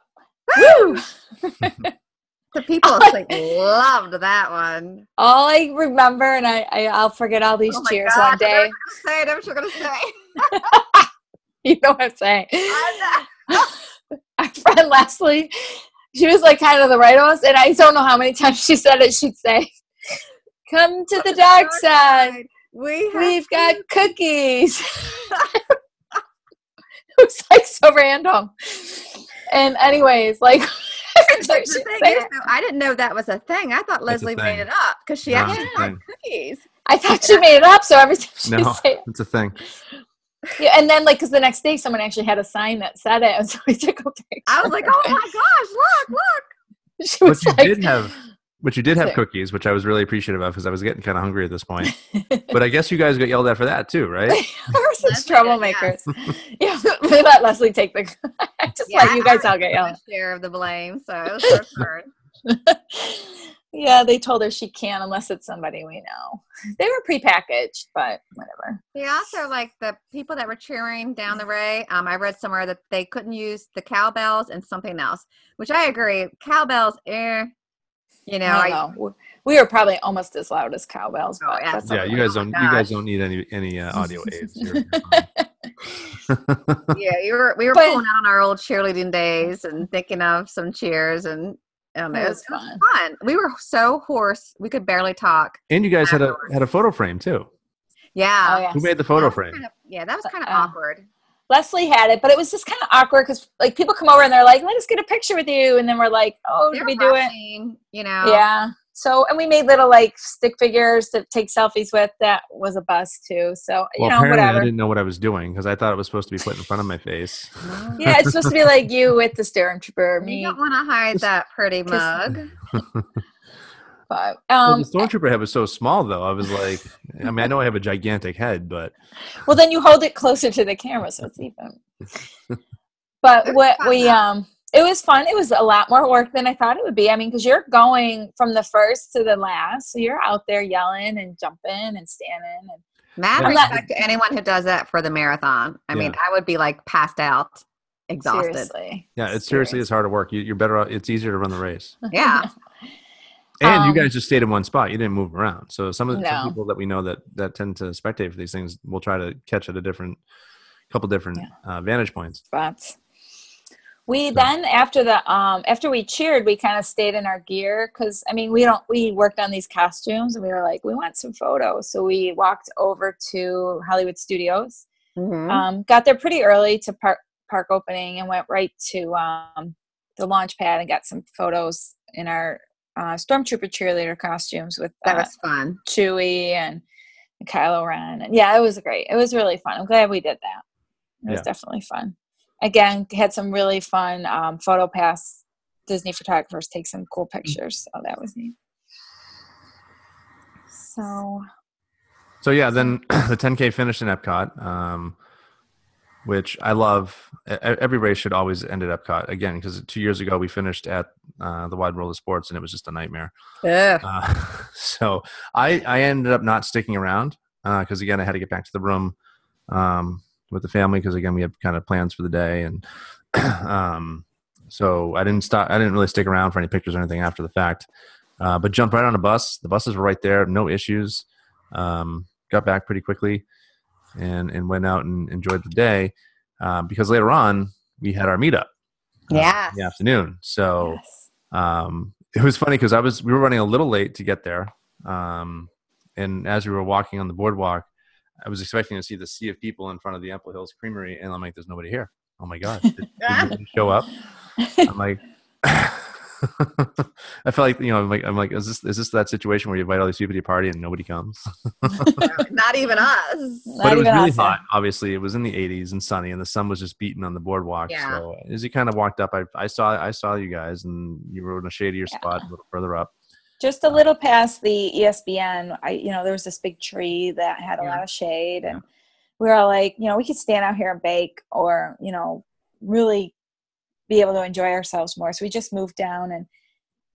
Woo! (laughs) (laughs) the people like loved that one. all i remember and i, I i'll forget all these Oh cheers gosh, one day I know what you're gonna say. I know what you're gonna say. you know what i'm saying I know. (laughs) our friend Leslie, she was like kind of the right of us, and I don't know how many times she said it. She'd say, "Come to the dark side. We have We've got cookies." (laughs) (laughs) it was like so random. And anyways, like every the thing is, though, I didn't know that was a thing. I thought Leslie made it up because she No, actually it's had cookies. I thought she made it up. So every time she No, would it, it's a thing. Yeah, and then like because the next day someone actually had a sign that said it, and (laughs) so we took a picture. I was like, oh my gosh, look, look. (laughs) she was But you like, did have, but you did have cookies, which I was really appreciative of because I was getting kind of hungry at this point. (laughs) But I guess you guys got yelled at for that too, right? We're such troublemakers. Yeah, we let Leslie take the. just Yeah, let you guys had all get my yelled. share of the blame, so it was her turn. Yeah, they told her she can't unless it's somebody we know. (laughs) They were prepackaged, but whatever. They also like the people that were cheering down the way. Um, I read somewhere that they couldn't use the cowbells and something else, which I agree. Cowbells, eh. You know, I don't know. We were probably almost as loud as cowbells. Oh, but yeah. that's yeah, you guys Oh don't. You guys don't need any any uh, (laughs) audio aids. You're, (laughs) you're yeah, you were we were But- pulling out on our old cheerleading days and thinking of some cheers and I It it was was, it was fun. fun. We were so hoarse we could barely talk. and you guys had a had a photo frame too. Yeah, Oh, yeah. Who made the photo frame? kind of- yeah, that was kind of Uh, awkward. Leslie had it, but it was just kind of awkward because like people come over and they're like, "Let us get a picture with you," and then we're like, "Oh, They did we do it?" You know, Yeah. So and we made little like stick figures to take selfies with. That was a bust too. So you know, apparently I didn't know what I was doing because I thought it was supposed to be put in front of my face. (laughs) Yeah, it's supposed to be like you with the stormtrooper, You me. don't want to hide that pretty mug. (laughs) But Well, um, the stormtrooper head was so small, though. I was like, I mean, I know I have a gigantic head, but well, then you hold it closer to the camera, so it's even. (laughs) But what we um, it was fun. It was a lot more work than I thought it would be. I mean, because you're going from the first to the last, so you're out there yelling and jumping and standing and Mad Yeah. respect to anyone who does that for the marathon. I mean, I would be like passed out, exhausted. seriously. yeah, it seriously is hard to work. You, you're better. off- It's easier to run the race. (laughs) Yeah. And you Um, guys just stayed in one spot. You didn't move around. So some of the some people that we know that that tend to spectate for these things will try to catch at a different, couple different uh, vantage points. spots. We then after the um after we cheered, we kind of stayed in our gear because I mean we don't we worked on these costumes and we were like we want some photos, so we walked over to Hollywood Studios. Mhm. Um, got there pretty early to park park opening and went right to um the launch pad and got some photos in our uh, stormtrooper cheerleader costumes with that uh, was fun. Chewie and, and Kylo Ren. And yeah, it was great. It was really fun. I'm glad we did that. It was definitely fun. Again, had some really fun um, photo pass. Disney photographers take some cool pictures. So that was neat. So So yeah, then (clears throat) the 10K finished in Epcot, um, which I love. Every race should always end at Epcot again because two years ago we finished at uh, the Wide World of Sports and it was just a nightmare. Ugh. Uh, (laughs) so I I ended up not sticking around because again I had to get back to the room um, with the family because again we had kind of plans for the day and (clears throat) um, so I didn't stop. I didn't really stick around for any pictures or anything after the fact. Uh, but jumped right on a bus. The buses were right there, no issues. Um, got back pretty quickly, and and went out and enjoyed the day. Um, because later on we had our meetup. uh, Yes. in the afternoon. So Yes. um, it was funny because I was we were running a little late to get there, um, and as we were walking on the boardwalk, I was expecting to see the sea of people in front of the Ample Hills Creamery, and I'm like, "There's nobody here." Oh my god! Did, did nobody show up? (laughs) I'm like, (laughs) I felt like you know, I'm like, I'm like, is this is this that situation where you invite all these people to your party and nobody comes? (laughs) Not even us. Not but it was really us, yeah. hot. Obviously, it was in the 80s and sunny, and the sun was just beating on the boardwalk. Yeah. So as you kind of walked up, I, I saw I saw you guys, and you were in a shadier Yeah. spot a little further up. Just a little past the E ESPN, I you know there was this big tree that had a Yeah. lot of shade, and we were all like, you know, we could stand out here and bake, or you know, really be able to enjoy ourselves more. So we just moved down, and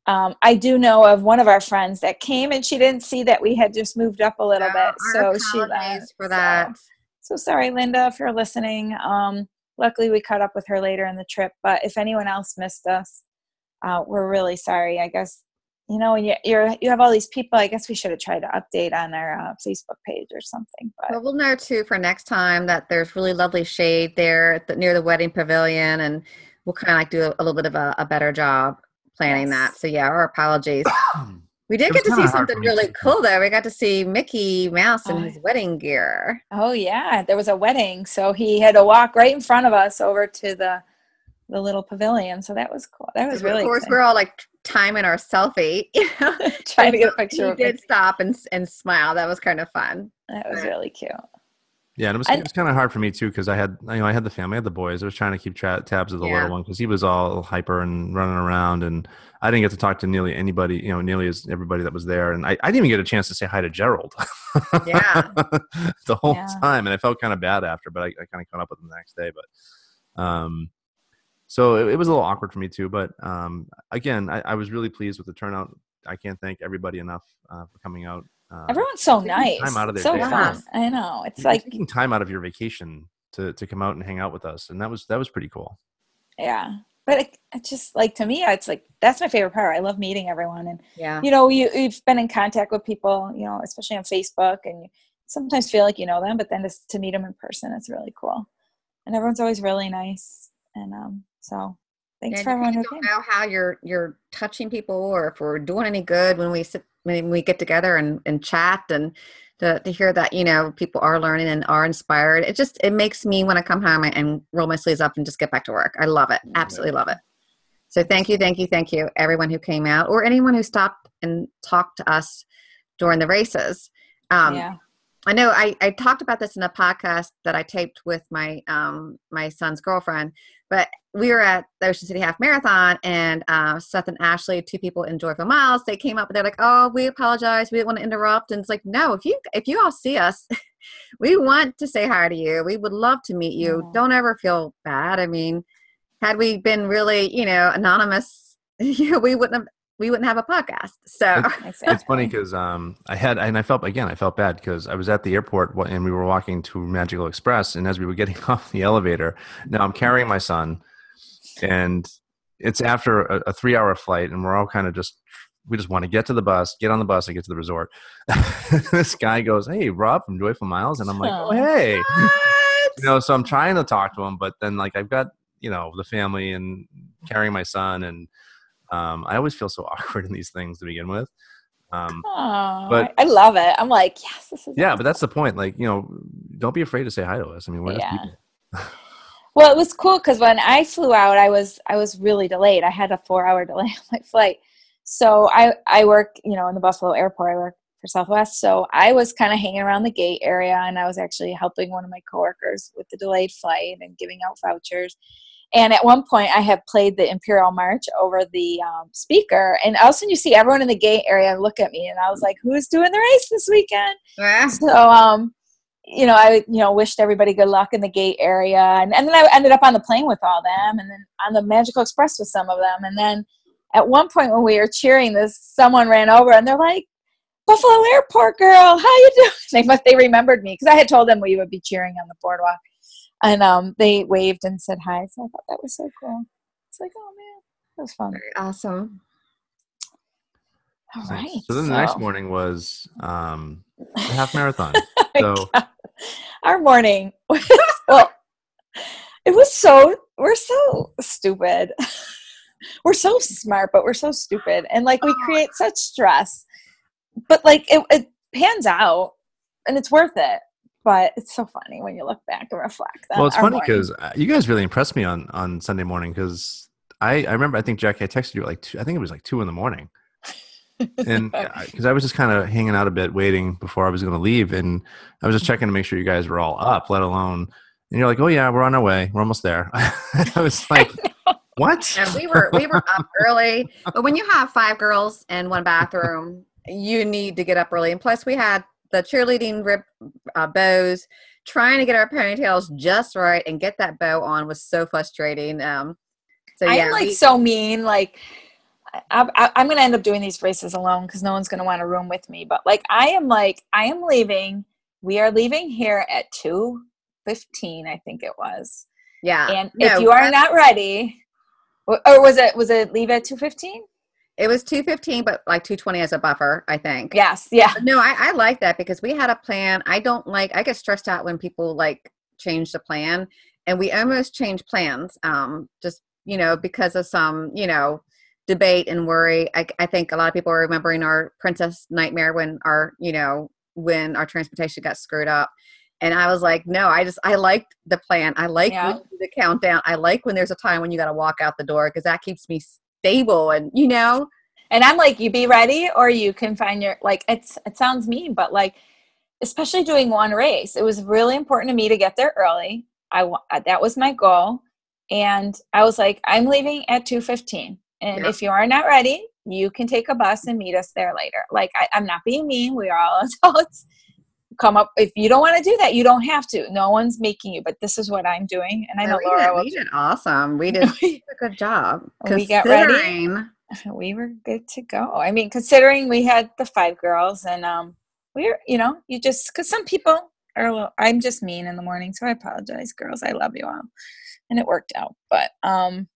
um, I do know of one of our friends that came, and she didn't see that we had just moved up a little Yeah, bit, so she left. for So- that. So sorry, Linda, if you're listening. Um, luckily, we caught up with her later in the trip. But if anyone else missed us, uh, we're really sorry. I guess you know when you, you're you have all these people. I guess we should have tried to update on our uh, Facebook page or something. But Well, we'll know too for next time that there's really lovely shade there at the, near the wedding pavilion, and we'll kind of like do a, a little bit of a, a better job planning that. So yeah, our apologies. (coughs) We did get to see kinda hard for something really too. cool though. We got to see Mickey Mouse in Oh, his wedding gear. oh yeah, there was a wedding, so he had to walk right in front of us over to the the little pavilion. So that was cool. That was So, really of course, exciting. we're all like timing our selfie. (laughs) You know? (laughs) trying to get a picture He of did it. stop and and smile. That was kind of fun. That was really cute. Yeah, and it was, I- it was kind of hard for me too because I had you know I had the family, I had the boys. I was trying to keep tra- tabs of the Yeah. little one because he was all hyper and running around, and I didn't get to talk to nearly anybody, you know, nearly as everybody that was there, and I, I didn't even get a chance to say hi to Gerald. (laughs) Yeah. the whole Yeah. time, and I felt kind of bad after, but I, I kind of caught up with him the next day. But um, so it, it was a little awkward for me too. But um, again, I, I was really pleased with the turnout. I can't thank everybody enough uh, for coming out. Uh, Everyone's so taking nice. time out of their so day. fun. I know. It's you're like taking time out of your vacation to to come out and hang out with us, and that was that was pretty cool. yeah but it, it's just like to me it's like that's my favorite part i love meeting everyone and Yeah. you know you, you've been in contact with people you know especially on facebook and you sometimes feel like you know them but then just to meet them in person it's really cool and everyone's always really nice and um so thanks Yeah, for you everyone who don't know how you're you're touching people or if we're doing any good when we sit when we get together and, and chat and to, to hear that you know people are learning and are inspired it just it makes me want to come home and roll my sleeves up and just get back to work. I love it. Absolutely love it. So thank you thank you thank you everyone who came out or anyone who stopped and talked to us during the races. Um, yeah I know I, I talked about this in a podcast that I taped with my um, my son's girlfriend, but we were at the Ocean City Half Marathon and uh, Seth and Ashley, two people in Joyful Miles, they came up and they're like, "Oh, we apologize, we didn't want to interrupt." And it's like, no, if you if you all see us, (laughs) we want to say hi to you. We would love to meet you. Don't ever feel bad. I mean, had we been really you know anonymous, (laughs) you know, we wouldn't have we wouldn't have a podcast. So (laughs) It's funny because um, I had and I felt again I felt bad because I was at the airport and we were walking to Magical Express and as we were getting (laughs) off the elevator, now I'm carrying my son, and it's after a, a three hour flight and we're all kind of just we just want to get to the bus, get on the bus, and get to the resort. (laughs) this guy goes, "Hey, Rob from Joyful Miles," and I'm like, "Oh, hey." You know so i'm trying to talk to him but then like i've got you know the family and carrying my son and um, i always feel so (laughs) awkward in these things to begin with um, but- I love it. I'm like, yes, this is yeah awesome. but that's the point like you know don't be afraid to say hi to us i mean we're Yeah. people (laughs) Well, it was cool because when I flew out, I was I was really delayed. I had a four hour (laughs) delay on my flight. So I I work you know in the Buffalo airport. I work for Southwest. So I was kind of hanging around the gate area, and I was actually helping one of my coworkers with the delayed flight and giving out vouchers. And at one point, I had played the Imperial March over the um, speaker, and all of a sudden, you see everyone in the gate area look at me, and I was like, "Who's doing the race this weekend?" Yeah. So, um, you know, I you know wished everybody good luck in the gate area, and, and then I ended up on the plane with all them, and then on the Magical Express with some of them, and then at one point when we were cheering, this someone ran over, and they're like, "Buffalo Airport girl, how you doing?" (laughs) They must they remembered me because I had told them we would be cheering on the boardwalk, and um, they waved and said hi. So I thought that was so cool. It's like, oh man, that was fun. Very awesome. All Nice. right. So then the next morning was um, a half marathon. (laughs) Oh So- our morning was well it was so we're so stupid (laughs) we're so smart but we're so stupid and like we create such stress but like it, it pans out and it's worth it but it's so funny when you look back and reflect on well, it's funny because uh, you guys really impressed me on on Sunday morning because I I remember I think Jackie I texted you at like two, I think it was like two in the morning. (laughs) and uh, because I was just kind of hanging out a bit, waiting before I was going to leave, and I was just checking to make sure you guys were all up, let alone. And you're like, "Oh yeah, we're on our way. We're almost there." (laughs) I was (laughs) like, "What?" And we were we were up early, but when you have five girls in one bathroom, you need to get up early. And plus, we had the cheerleading rib uh, bows. Trying to get our ponytails just right and get that bow on was so frustrating. Um, so yeah, i'm like we- so mean like I, I, i'm gonna end up doing these races alone because no one's gonna want to room with me but like i am like i am leaving we are leaving here at 2.15 i think it was yeah. and No, if you are not ready or was it was it leave at 2.15 it was two fifteen, but like two twenty as a buffer, I think. yes yeah But no, I, I like that because we had a plan. I don't like. I get stressed out when people like change the plan, and we almost changed plans. Um, just you know because of some you know debate and worry. I, I think a lot of people are remembering our Princess Nightmare when our you know when our transportation got screwed up. And I was like, no, I just I liked the plan. I like Yeah. when you do the countdown. I like when there's a time when you got to walk out the door because that keeps me stable and you know? And i'm like you be ready or you can find your like it's it sounds mean but like especially doing one race it was really important to me to get there early. I uh, that was my goal. And i was like i'm leaving at 2.15 and Yeah. if you are not ready you can take a bus and meet us there later. Like I, i'm not being mean. We are all (laughs) adults come up if you don't want to do that you don't have to no one's making you but this is what i'm doing and i No, know we laura did, we did awesome. We (laughs) did a good job. We got ready. (laughs) we were good to go. I mean, considering we had the five girls and um we're you know, you just cuz some people are a little, I'm just mean in the morning, so I apologize, girls. I love you all. And it worked out, but um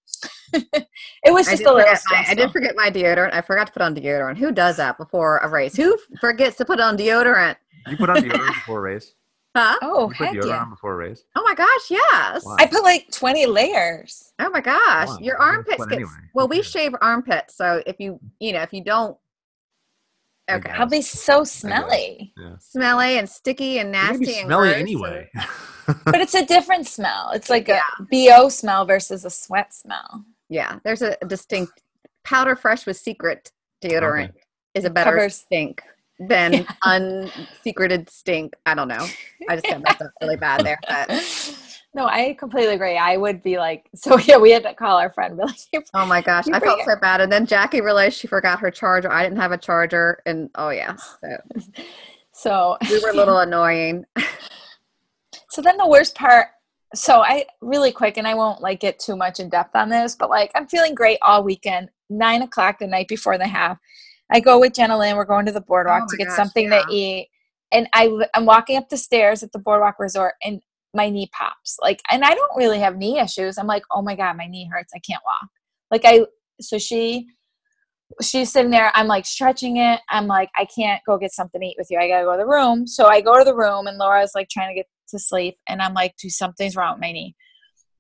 (laughs) it was just a little my, I did forget my deodorant. I forgot to put on deodorant. Who does that before a race? Who forgets to put on deodorant? You put on (laughs) deodorant before a race. Huh? Oh, you put heck deodorant yeah. on before a race. Oh my gosh, yes. Wow. I put like 20 layers. Oh my gosh, Wow, your armpits get anyway. well. We shave armpits, so if you you know if you don't, I okay. I'll be so smelly. Yeah. smelly and sticky and You're be nasty and smelly gross anyway. (laughs) But it's a different smell. It's like Yeah. a BO smell versus a sweat smell. Yeah, there's a distinct powder fresh with secret deodorant Okay. is a better Covers- stink than (laughs) unsecreted stink. I don't know. I just got messed up really bad there, but (laughs) no, I completely agree. I would be like, (laughs) so yeah, we had to call our friend. Like, oh my gosh, I felt so bad. And then Jackie realized she forgot her charger. I didn't have a charger, and oh yeah, so so we were a little annoying. so then the worst part. So I really quick, and I won't like get too much in depth on this, but like I'm feeling great all weekend. Nine o'clock the night before the half, I go with Jenna Lynn. We're going to the boardwalk Oh to get gosh, something yeah. to eat, and I I'm walking up the stairs at the boardwalk resort, and my knee pops. Like, and I don't really have knee issues. I'm like, oh my god, my knee hurts. I can't walk. Like I, so she she's sitting there. I'm like stretching it. I'm like, I can't go get something to eat with you. I gotta go to the room. So I go to the room, and Laura's like trying to get to sleep, and I'm like, do something's wrong with my knee.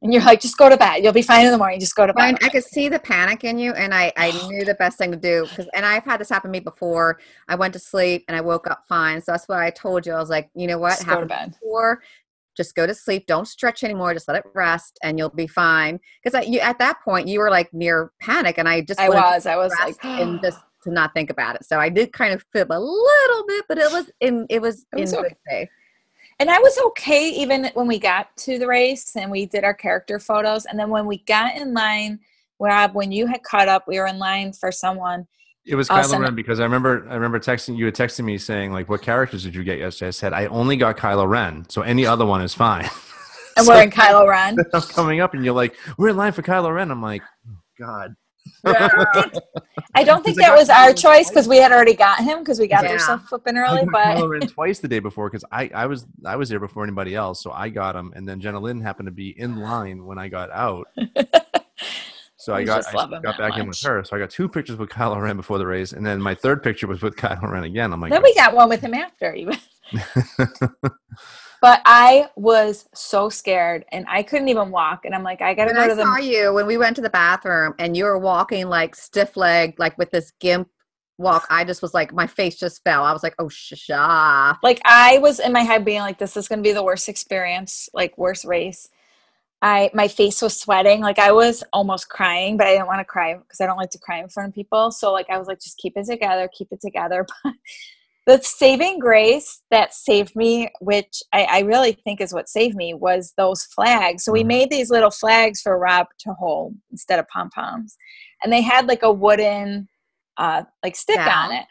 And you're like, just go to bed. You'll be fine in the morning. Just go to bed. I could see the panic in you, and I, I knew the best thing to do because, and I've had this happen to me before. I went to sleep and I woke up fine, so that's why I told you. I was like, you know what, Just go to happened bed. before. Just go to sleep. Don't stretch anymore. Just let it rest, and you'll be fine. Because you at that point you were like near panic, and I just I was. I was like, and (gasps) just to not think about it. So I did kind of fib a little bit, but it was in it was It was in okay. good faith. And I was okay even when we got to the race and we did our character photos. And then when we got in line, Rob, when you had caught up, we were in line for someone. It was Kylo Ren because I remember I remember texting you had texted me saying like what characters did you get yesterday? I said I only got Kylo Ren, so any other one is fine. (laughs) And so we're in Kylo Ren. (laughs) I'm coming up and you're like, we're in line for Kylo Ren. I'm like, oh, God. I don't think that was our choice because we had already got him because we got yeah. there so flipping early. But Kylo Ren twice the day before because I, I was I was there before anybody else, so I got him, and then Jenna Lynn happened to be in line when I got out. (laughs) So I got I got back much. in with her. So I got two pictures with Kylo Ren before the race, and then my third picture was with (laughs) Kylo Ren again. I'm like, then we got one with him after even. (laughs) but I was so scared, and I couldn't even walk. And I'm like, I gotta when go to the. I saw you when we went to the bathroom, and you were walking like stiff legged, like with this gimp walk. I just was like, my face just fell. I was like, oh, sha. Like I was in my head being like, this is gonna be the worst experience, like worst race I my face was sweating, like I was almost crying, but I didn't want to cry because I don't like to cry in front of people. So like I was like, just keep it together, keep it together. (laughs) the saving grace that saved me, which I, I, really think is what saved me, was those flags. So we mm-hmm. made these little flags for Rob to hold instead of pom poms, and they had like a wooden uh, like stick on it.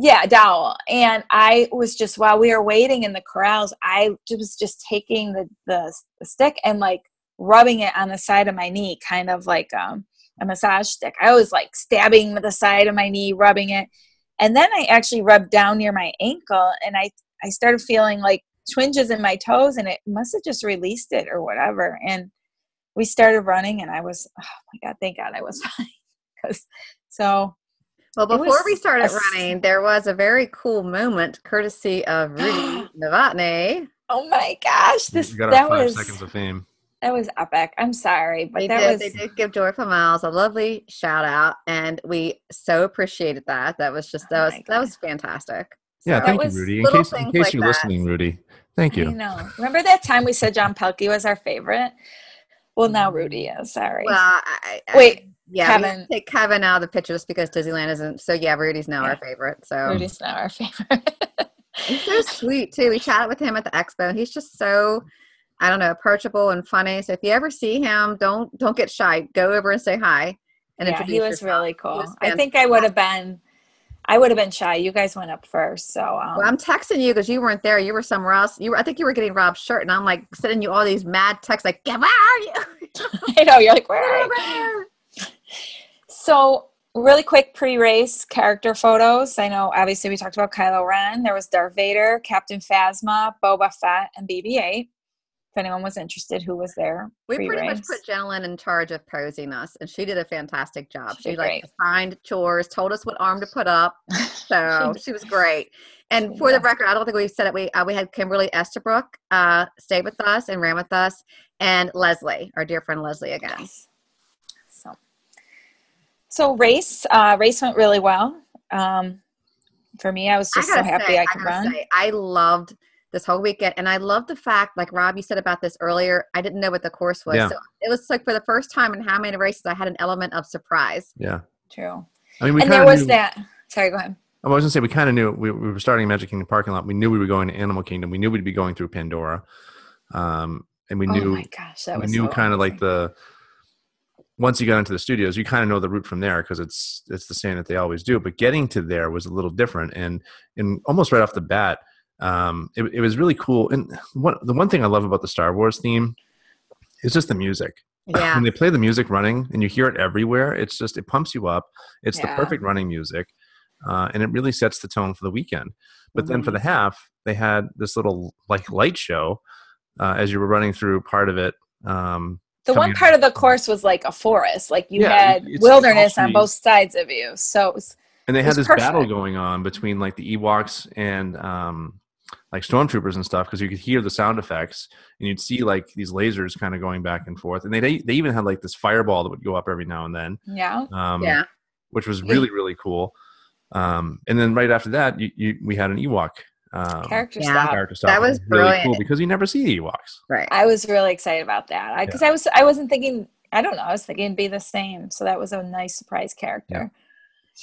Yeah, dowel. And I was just while we were waiting in the corrals, I was just taking the, the, the stick and like rubbing it on the side of my knee, kind of like um, a massage stick. I was like stabbing the side of my knee, rubbing it. And then I actually rubbed down near my ankle and I, I started feeling like twinges in my toes and it must have just released it or whatever. And we started running and I was, oh my God, thank God I was (laughs) fine. Because so. Well, before we started a, running, there was a very cool moment courtesy of Rudy (gasps) Novotny. Oh my gosh. This, that was seconds of fame that was epic. I'm sorry, but they that did, was they did give Joyful Miles a lovely shout out, and we so appreciated that. That was just oh that oh was that was fantastic. Yeah, thank you, Rudy. In case, in case like you're that. listening, Rudy, thank you. I know. Remember that time we said John Pelkey was our favorite? Well, now mm-hmm. Rudy is. Sorry. Well, I, I, wait. Yeah, Kevin. take Kevin out of the picture just because Disneyland isn't. So yeah, Rudy's now yeah. our favorite. So Rudy's now our (laughs) favorite. he's so sweet too. We chatted with him at the expo. He's just so I don't know, approachable and funny. So if you ever see him, don't don't get shy. Go over and say hi. And yeah, he was yourself. really cool. Was I think I would have been. I would have been shy. You guys went up first, so. Um, well, I'm texting you because you weren't there. You were somewhere else. You were. I think you were getting Rob's shirt, and I'm like sending you all these mad texts, like, "Where are you?" (laughs) I know you're like, "Where are you?" so really quick pre-race character photos. I know obviously we talked about Kylo Ren. There was Darth Vader, Captain Phasma, Boba Fett, and BB-8 anyone was interested who was there. We pretty much put Jenna in charge of posing us, and she did a fantastic job. She, she like assigned chores, told us what arm to put up, (laughs) so she, she, was great. And for the record, I don't think we said it. We uh, we had Kimberly Estabrook uh, stay with us and ran with us, and Leslie, our dear friend Leslie, again. Yes. So, so race uh, race went really well. Um, for me, I was just I so happy say, I could I run. Say, I loved this whole weekend. And I love the fact, like Rob, you said about this earlier, I didn't know what the course was. Yeah. So it was like for the first time in how many races I had an element of surprise. Yeah. True. I mean, we and there was knew, that. Sorry, go ahead. I was going to say, we kind of knew we, we, were starting Magic Kingdom parking lot. We knew we were going to Animal Kingdom. We knew we'd be going through Pandora. Um, and we oh knew, gosh, we knew so kind of like the, once you got into the studios, you kind of know the route from there because it's it's the same that they always do. But getting to there was a little different, and and almost right off the bat, um, it, it was really cool. And what, the one thing I love about the Star Wars theme is just the music. (laughs) Yeah. when they play the music running and you hear it everywhere, it's just, it pumps you up. It's yeah. the perfect running music. Uh, and it really sets the tone for the weekend. But mm-hmm. then for the mm-hmm. half, they had this little like light show uh, as you were running through part of it. Um, the one part of the course was like a forest, like you yeah, had wilderness on both sides of you. So it was, and they had this perfect. battle going on between like the Ewoks and um, like stormtroopers and stuff because you could hear the sound effects and you'd see like these lasers kind of going back and forth. And they they even had like this fireball that would go up every now and then yeah. um, yeah. which was really really cool. Um, and then right after that you, you we had an ewok um, character, yeah. stop. character stop. that was really cool because you never see the ewoks. Right. I was really excited about that. Because yeah. i was i wasn't thinking i don't know i was thinking it'd be the same. So that was a nice surprise character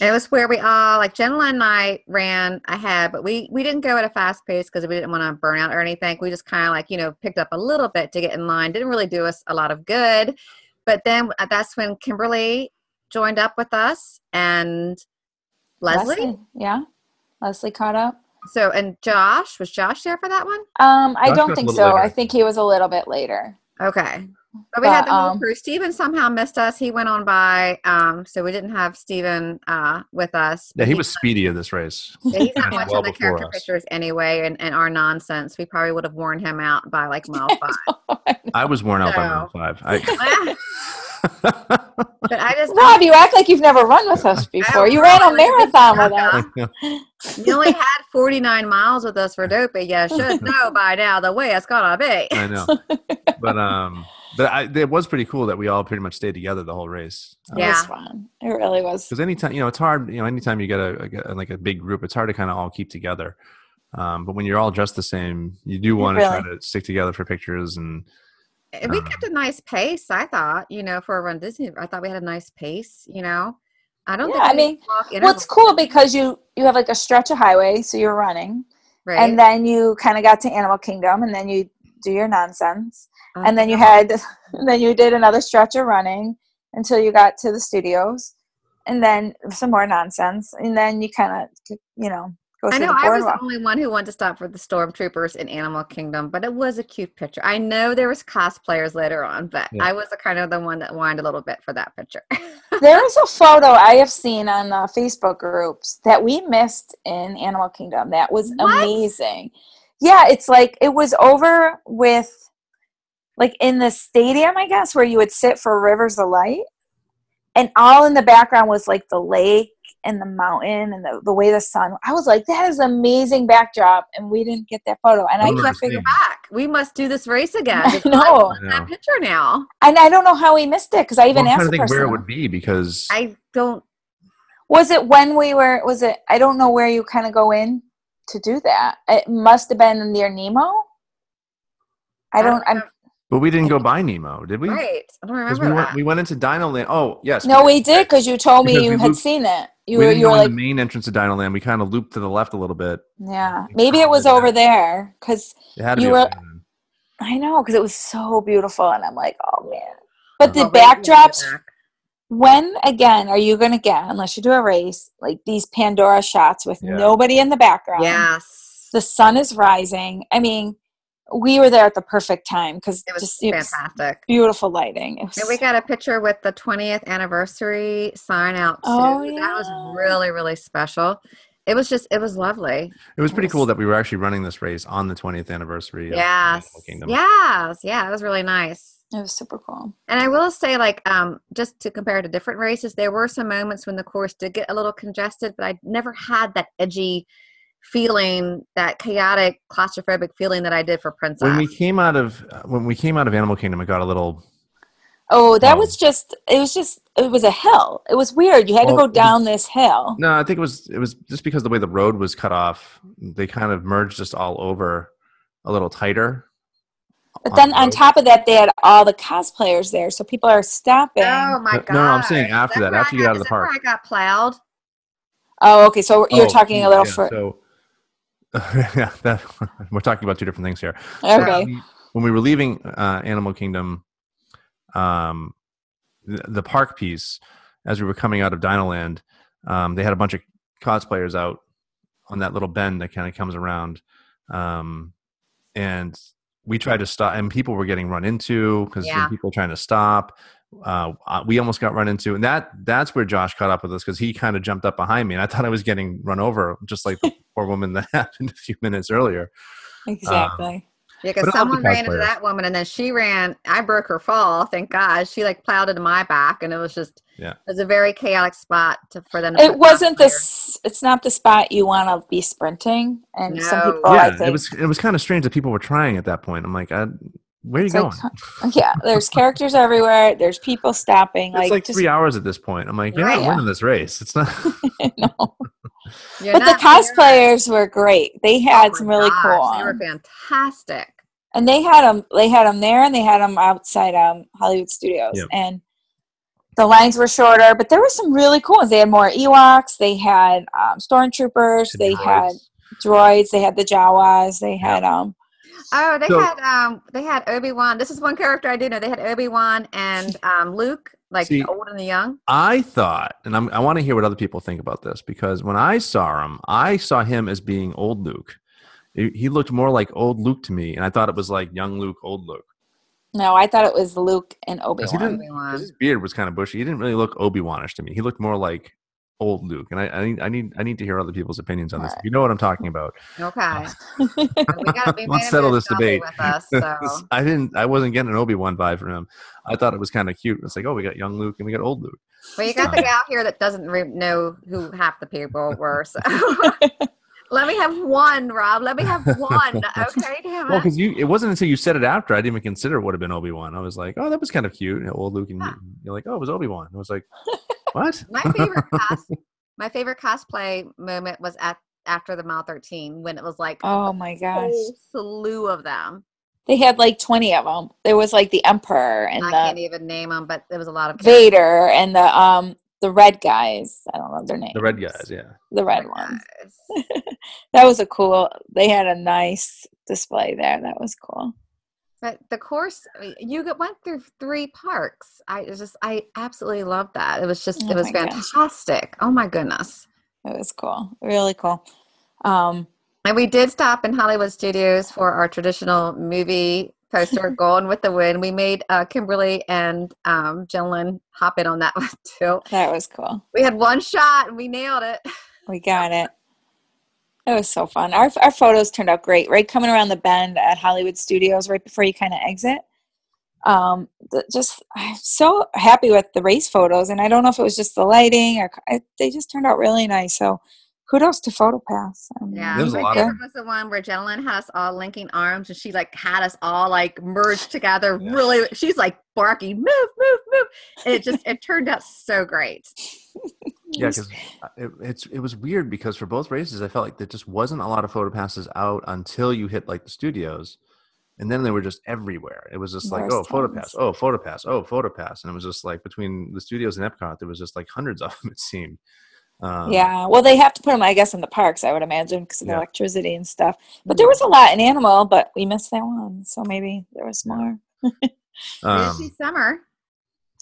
It was where we all like Jenna and I ran ahead, but we we didn't go at a fast pace because we didn't want to burn out or anything. We just kind of like you know picked up a little bit to get in line. Didn't really do us a lot of good. But then uh, that's when Kimberly joined up with us and Leslie. Yeah. Leslie caught up. So and Josh was Josh there for that one? Um, I Josh don't think so. later. I think he was a little bit later. Okay. But we had the whole um, crew. Steven somehow missed us. He went on by, um, so we didn't have Steven uh, with us. Yeah, But he was speedy in this race. Yeah, he's (laughs) not Well much on the character us. pictures anyway, and, and our nonsense. We probably would have worn him out by like mile (laughs) five. I was worn out by mile five. I, (laughs) but I just Rob, you act like you've never run with us before. You ran a marathon with us. you only had 49 miles with us for dopey. You should know by now the way it's gonna be. I know, but um, but I, it was pretty cool that we all pretty much stayed together the whole race. It Yeah. was fun. It really was. Because anytime you know, it's hard. You know, anytime you get a, a like a big group, it's hard to kind of all keep together. Um, but when you're all dressed the same, you do want to try to stick together for pictures and And we Um, kept a nice pace. I thought, you know, for a run Disney, I thought we had a nice pace. You know, I don't. Yeah, think I mean, walk Well, it's cool because you you have like a stretch of highway, so you're running, right? and then you kind of got to Animal Kingdom, and then you do your nonsense, Uh, and then you had, (laughs) then you did another stretch of running until you got to the studios, and then some more nonsense, and then you kind of, you know, I know I was the only one who wanted to stop for the stormtroopers in Animal Kingdom, but it was a cute picture. I know there was cosplayers later on, but Yeah. I was the kind of the one that whined a little bit for that picture. (laughs) there is a photo I have seen on uh, Facebook groups that we missed in Animal Kingdom. That was What? amazing. Yeah, it's like it was over with, like in the stadium, I guess, where you would sit for Rivers of Light, and all in the background was like the lake and the mountain and the, the way the sun. I was like, that is amazing backdrop, and we didn't get that photo, and I can't figure. Back, we must do this race again. (laughs) I know. I that picture now. And I don't know how we missed it because I even Well, I'm asked the think where it would be because I don't. Was it when we were? Was it? I don't know where you kind of go in to do that. It must have been near Nemo. I don't. I'm but we didn't go by Nemo, did we? right. I don't 'Cause remember we went, we went into Dino Land. Oh yes. no, we did because you told me Because you we had looped- seen it. You we were. didn't You go were in like, the main entrance of Dino Land. We kind of looped to the left a little bit. yeah. Maybe it was over there because It had to You be were- over there. I know because it was so beautiful, and I'm like, oh man. But the Well, we didn't get backdrops. back. When again are you gonna get unless you do a race like these Pandora shots with Yeah. nobody in the background? Yes. The sun is rising. I mean, we were there at the perfect time because It was just it was fantastic. beautiful lighting. Was And we got a picture with the 20th anniversary sign out too. Oh, That was really, really special. It was just, it was lovely. It was pretty Yes. cool that we were actually running this race on the 20th anniversary. of Yes. Kingdom. Yes. Yeah, it was really nice. It was super cool. And I will say, like, um, just to compare to different races, there were some moments when the course did get a little congested, but I never had that edgy feeling, that chaotic, claustrophobic feeling that I did for Princess. When we came out of uh, when we came out of Animal Kingdom, it got a little. Oh, that Um, was just it was just it was a hill. It was weird. You had Well, to it go was- down this hill. No, I think it was it was just because the way the road was cut off. They kind of merged us all over a little tighter. But then on top of that they had all the cosplayers there. So people are stopping. Oh my No, god! no, I'm saying after that, after you get out of the park. I got plowed. Oh, okay. So you're Oh, talking a little yeah, fur So, (laughs) yeah, that, (laughs) we're talking about two different things here. Okay. we- when we were leaving uh, Animal Kingdom, um, the, the park piece, as we were coming out of Dinoland, um, they had a bunch of cosplayers out on that little bend that kind of comes around, um, and we tried to stop, and people were getting run into because Yeah. people trying to stop. Uh, uh, we almost got run into, and that that's where Josh caught up with us because he kind of jumped up behind me, and I thought I was getting run over, just like the poor woman that (laughs) happened a few minutes earlier. (laughs) Exactly. Yeah, because I love the someone ran into cosplayers. that woman, and then she ran. I broke her fall. Thank God. She like plowed into my back, and it was just. Yeah. It was a very chaotic spot to, for them. To it wasn't this it's not the spot you want to be sprinting and some No. people I yeah, think it was it was kind of strange that people were trying at that point. I'm like, I, where are you It's going? like, yeah, there's characters everywhere. There's people stopping. it's Like, like just three hours at this point. I'm like, you're Right. not winning this race. It's not. (laughs) no. You're But the not there. cosplayers were great. They had Oh some really gosh, cool. They were fantastic. And they had them. They had them there, and they had them outside um, Hollywood Studios. Yep. And the lines were shorter, but there were some really cool ones. They had more Ewoks. They had um, stormtroopers. The They had droids. droids. They had the Jawas. They had um. Oh, they So- had um they had Obi Wan. This is one character I do know. They had Obi Wan and um Luke, like See- the old and the young. I thought, and I'm, I want to hear what other people think about this because when I saw him, I saw him as being old Luke. He he looked more like old Luke to me, and I thought it was like young Luke, old Luke. No, I thought it was Luke and Obi he didn't- Wan. Obi 'Cause Wan. His beard was kind of bushy. He didn't really look Obi Wanish to me. He looked more like old Luke, and I, I need I need I need to hear other people's opinions on this. If you know what I'm talking about, Okay. we gotta be Let's settle this debate. with us. (laughs) So I didn't. I wasn't getting an Obi Wan vibe from him. I thought it was kind of cute. It's like, oh, we got young Luke and we got old Luke. well you got the gal here that doesn't re- know who half the people were. So (laughs) (laughs) let me have one, Rob. Let me have (laughs) one. Okay, damn Well, because you, it wasn't until you said it after I didn't even consider it would have been Obi Wan. I was like, oh, that was kind of cute. You know, old Luke and Huh. you're like, oh, it was Obi Wan. I was like, (laughs) what? My favorite (laughs) cos my favorite cosplay moment was at after the Mile 13 when it was like oh my gosh! whole slew of them. They had like twenty of them. There was like the Emperor and I can't even name them, but there was a lot of characters. Vader and the um the red guys. I don't know their names. The red guys, yeah. The red Oh ones. (laughs) That was a cool. They had a nice display there. That was cool. But the course, you went through three parks. I just, I absolutely loved that. It was just, Oh it was my gosh. fantastic. Oh my goodness. It was cool. Really cool. Um, And we did stop in Hollywood Studios for our traditional movie poster, Golden with the Wind. We made uh, Kimberly and um, Jillian hop in on that (laughs) one too. that was cool. We had one shot and we nailed it. We got it. It was so fun. Our our photos turned out great. Right coming around the bend at Hollywood Studios, right before you kind of exit. Um, just I'm so happy with the race photos, and I don't know if it was just the lighting or I, they just turned out really nice. So, kudos to PhotoPass. Um, Yeah, There was a lot of- was the one where Jillian had us all linking arms, and she like had us all like merged together. Yeah. Really, she's like barking, move, move, move, and it just it turned out so great. (laughs) Yeah, because it, it's it was weird because for both races, I felt like there just wasn't a lot of photo passes out until you hit like the studios, and then they were just everywhere. It was just like, There's oh, photo tons. pass, oh, photo pass, oh, photo pass, and it was just like between the studios and Epcot, there was just like hundreds of them. It seemed. Um, yeah, well, they have to put them, I guess, in the parks. I would imagine because of the Yeah. electricity and stuff. But there was a lot in animal, but we missed that one, so maybe there was more. Um, Busy summer.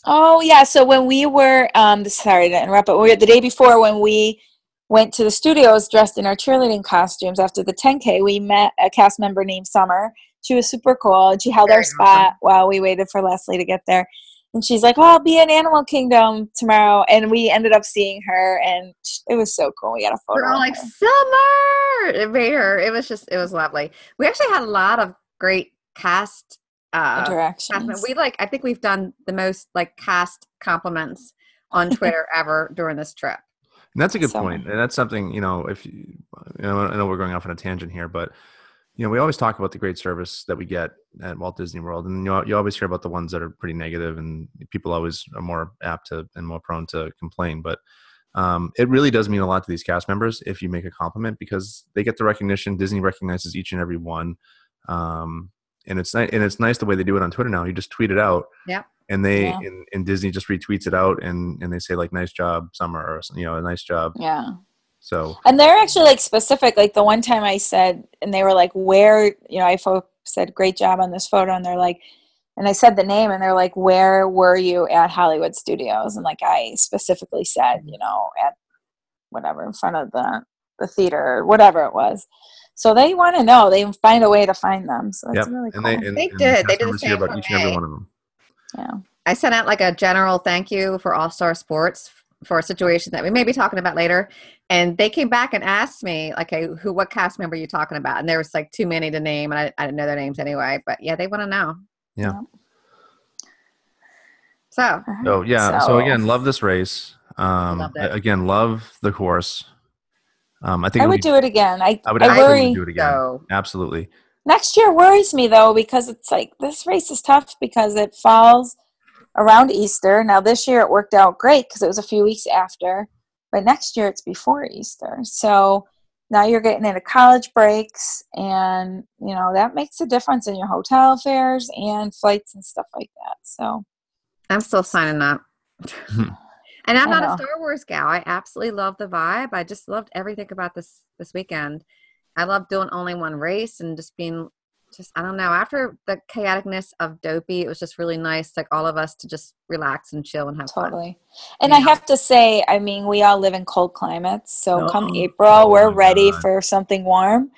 Oh yeah, so when we were um sorry to interrupt, but we were the day before when we went to the studios dressed in our cheerleading costumes after the 10K, we met a cast member named Summer. She was super cool and she held Very our spot while we waited for Leslie to get there. And she's like, "Oh, I'll be in Animal Kingdom tomorrow." And we ended up seeing her and it was so cool. We got a photo. We're all like her. summer. It made her. It was just. It was lovely. We actually had a lot of great cast. Uh, cast interactions. mem- we like. I think we've done the most like cast compliments on (laughs) Twitter ever during this trip. And that's a good So- point. And that's something, you know, if you, you know, I know we're going off on a tangent here, but, you know, we always talk about the great service that we get at Walt Disney World. And you, you always hear about the ones that are pretty negative and people always are more apt to and more prone to complain. But um, it really does mean a lot to these cast members if you make a compliment because they get the recognition. Disney recognizes each and every one. Um, and it's nice, and it's nice the way they do it on Twitter now. You just tweet it out, Yep. and they Yeah. and, and Disney just retweets it out, and and they say like, "Nice job, Summer," or you know, "A nice job." Yeah. So And they're actually like specific. Like the one time I said, and they were like, "Where?" You know, I fo- said, "Great job on this photo," and they're like, and I said the name, and they're like, "Where were you at Hollywood Studios?" And like I specifically said, you know, at whatever in front of the the theater or whatever it was. So they want to know. They find a way to find them. So that's Yep. really and cool. they and, They and did. They did the same about each and every one of them. yeah. I sent out like a general thank you for All Star Sports for a situation that we may be talking about later, and they came back and asked me like, "Hey, who? What cast member are you talking about?" And there was like too many to name, and I, I didn't know their names anyway. But yeah, they want to know. Yeah. So All right. So yeah. So, again, love this race. Um, Loved it. again, love the course. Um, I think I would be- do it again. I I would I absolutely worry. do it again. so Absolutely. Next year worries me though because it's like this race is tough because it falls around Easter. Now this year it worked out great because it was a few weeks after, but next year it's before Easter. So now you're getting into college breaks and you know that makes a difference in your hotel fares and flights and stuff like that. So I'm still signing up (laughs) and I'm I not a. Star Wars gal. I absolutely love the vibe. I just loved everything about this this weekend. I love doing only one race and just being just I don't know. After the chaoticness of Dopey, it was just really nice, like all of us to just relax and chill and have fun. Totally. And I have to say, I mean, we all live in cold climates. So come Oh. April, Oh we're ready God. for something warm.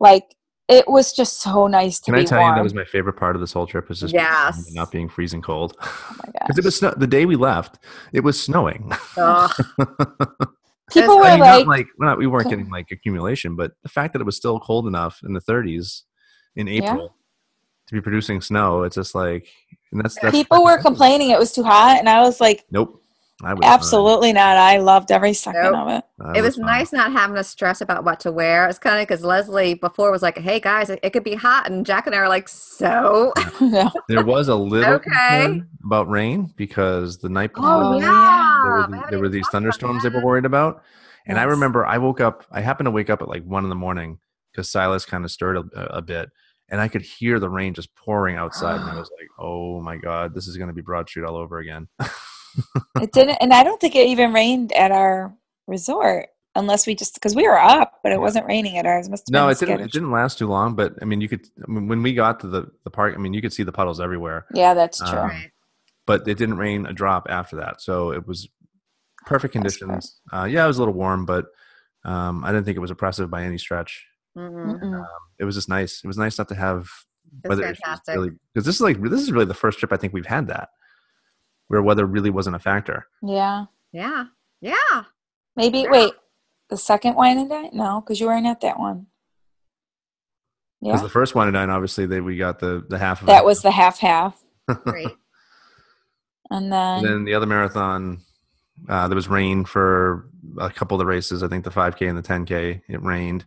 Like, it was just so nice to Can be I tell warm. you that was my favorite part of this whole trip? Was just Yes. not being freezing cold. oh my (laughs) Because gosh. it was snow- the day we left, it was snowing. Ugh. (laughs) People I were I mean, like, not like we're not, we weren't (laughs) getting like accumulation, but the fact that it was still cold enough in the 30s in April to be producing snow, it's just like and that's, that's people were complaining it was too hot. And I was like, Nope, I was fine. absolutely not. I loved every second Nope. of it. I it was fine. nice not having to stress about what to wear. It's kind of because Leslie before was like, "Hey guys, it, it could be hot," and Jack and I are like, "So." (laughs) Yeah. (laughs) There was a little Okay. about rain because the night before Oh, Oh yeah. yeah, there were, the- there were these thunderstorms they were worried about. And I remember I woke up, I happened to wake up at like one in the morning because Silas kind of stirred a, a bit. And I could hear the rain just pouring outside. and I (gasps) was like, oh my God, this is going to be Broad Street all over again. It didn't, and I don't think it even rained at our resort unless we just because we were up, but it Yeah. wasn't raining at ours. Must have no, been it didn't, skittish. it didn't last too long. But I mean, you could, I mean, when we got to the, the park, I mean, you could see the puddles everywhere. Yeah, that's true. Um, But it didn't rain a drop after that. So it was perfect conditions. Uh, yeah, it was a little warm, but um, I didn't think it was oppressive by any stretch. Mm-mm. Mm-mm. it was just nice. It was nice not to have It's weather issues fantastic. really because this is like this is really the first trip I think we've had that where weather really wasn't a factor. Yeah, Yeah, yeah. maybe. Yeah. Wait, the second wine and dine? No, because you weren't at that one. Yeah. Because Yeah, the first one and nine, obviously, they we got the the half of that it. was the half half, Great. (laughs) and then, And then the other marathon, uh, there was rain for a couple of the races. I think the 5K and the 10K, it rained.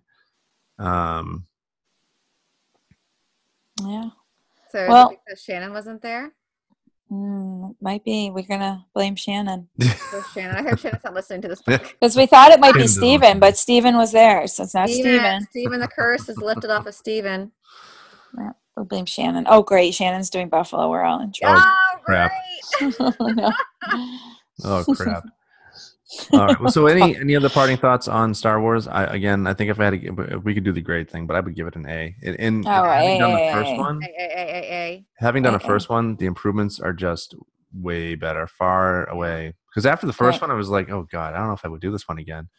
Um, yeah, So is it Well- because Shannon wasn't there. mm, might be. We're gonna blame Shannon (laughs) So Shannon, I hope Shannon's not listening to this. Because we thought it might be Shannon's not Steven, listening. but Stephen was there, so it's not Stephen. Steven. Steven, the curse is lifted off of Steven. We'll blame Shannon. Oh, great, Shannon's doing Buffalo. We're all in trouble. Oh, crap. No. oh crap! (laughs) (laughs) All right. Well, so any (laughs) any other parting thoughts on Star Wars? I again, I think if I had if we could do the grade thing, but I would give it an A. In, in Oh, having done A, the first A, A. one, hey. having done A, the A. first one, the improvements are just way better, far away. Because after the first Right. one, I was like, oh god, I don't know if I would do this one again.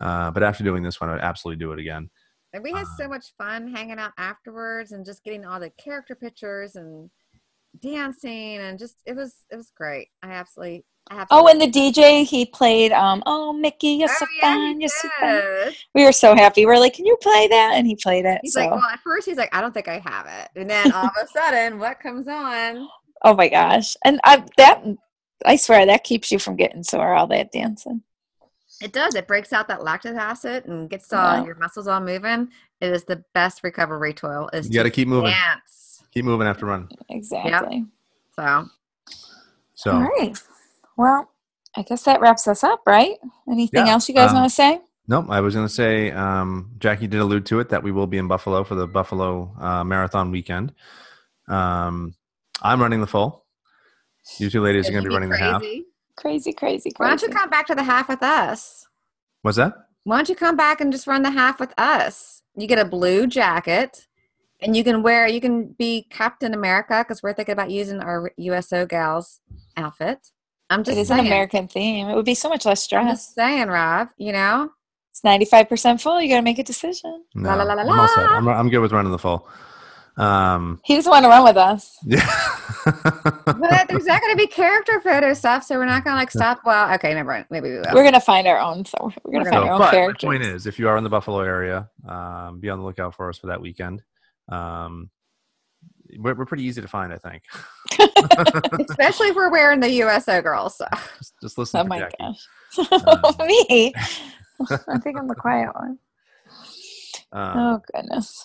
Uh, but after doing this one, I would absolutely do it again. And we had Uh, so much fun hanging out afterwards and just getting all the character pictures and dancing and just it was it was great. I absolutely Oh, and the DJ he played. Um, oh Mickey, you're so Oh, yeah, fun. You're so fun. We were so happy. We are like, can you play that? And he played it. He's so, like, well, at first he's like, I don't think I have it, and then all of a sudden, what comes on? (gasps) oh my gosh! And I that I swear that keeps you from getting sore. All that dancing. It does. It breaks out that lactic acid and gets all Yeah. your muscles all moving. It is the best recovery tool. Is You got to keep moving. dance. Keep moving after running. Exactly. So So All right. Well, I guess that wraps us up, right? Anything Yeah, else you guys um, want to say? Nope, I was going to say, um, Jackie did allude to it that we will be in Buffalo for the Buffalo uh, Marathon weekend. Um, I'm running the full. You two ladies are going to be running the half. crazy. Crazy, crazy, Why don't you come back to the half with us? What's that? Why don't you come back and just run the half with us? You get a blue jacket, and you can wear. You can be Captain America because we're thinking about using our USO gals outfit. I'm just is saying. an American theme. It would be so much less I'm stress. just saying, Rob. You know. It's ninety-five percent full. You got to make a decision. No, La, la, la, la, I'm all set. la. I'm, I'm good with running the full. Um, He doesn't want to run with us. (laughs) yeah. But there's not going to be character photo stuff, so we're not going to like stop. (laughs) Well, okay, never mind. Maybe we will. We're gonna find our own. So we're gonna find So, our own but characters. my point is, if you are in the Buffalo area, um, be on the lookout for us for that weekend. Um, we're, we're pretty easy to find, I think. (laughs) Especially if we're wearing the USO girls. So. just, just listen oh for my Jackie. gosh, Um, (laughs) me. I (laughs) think I'm the quiet one. Um, Oh goodness.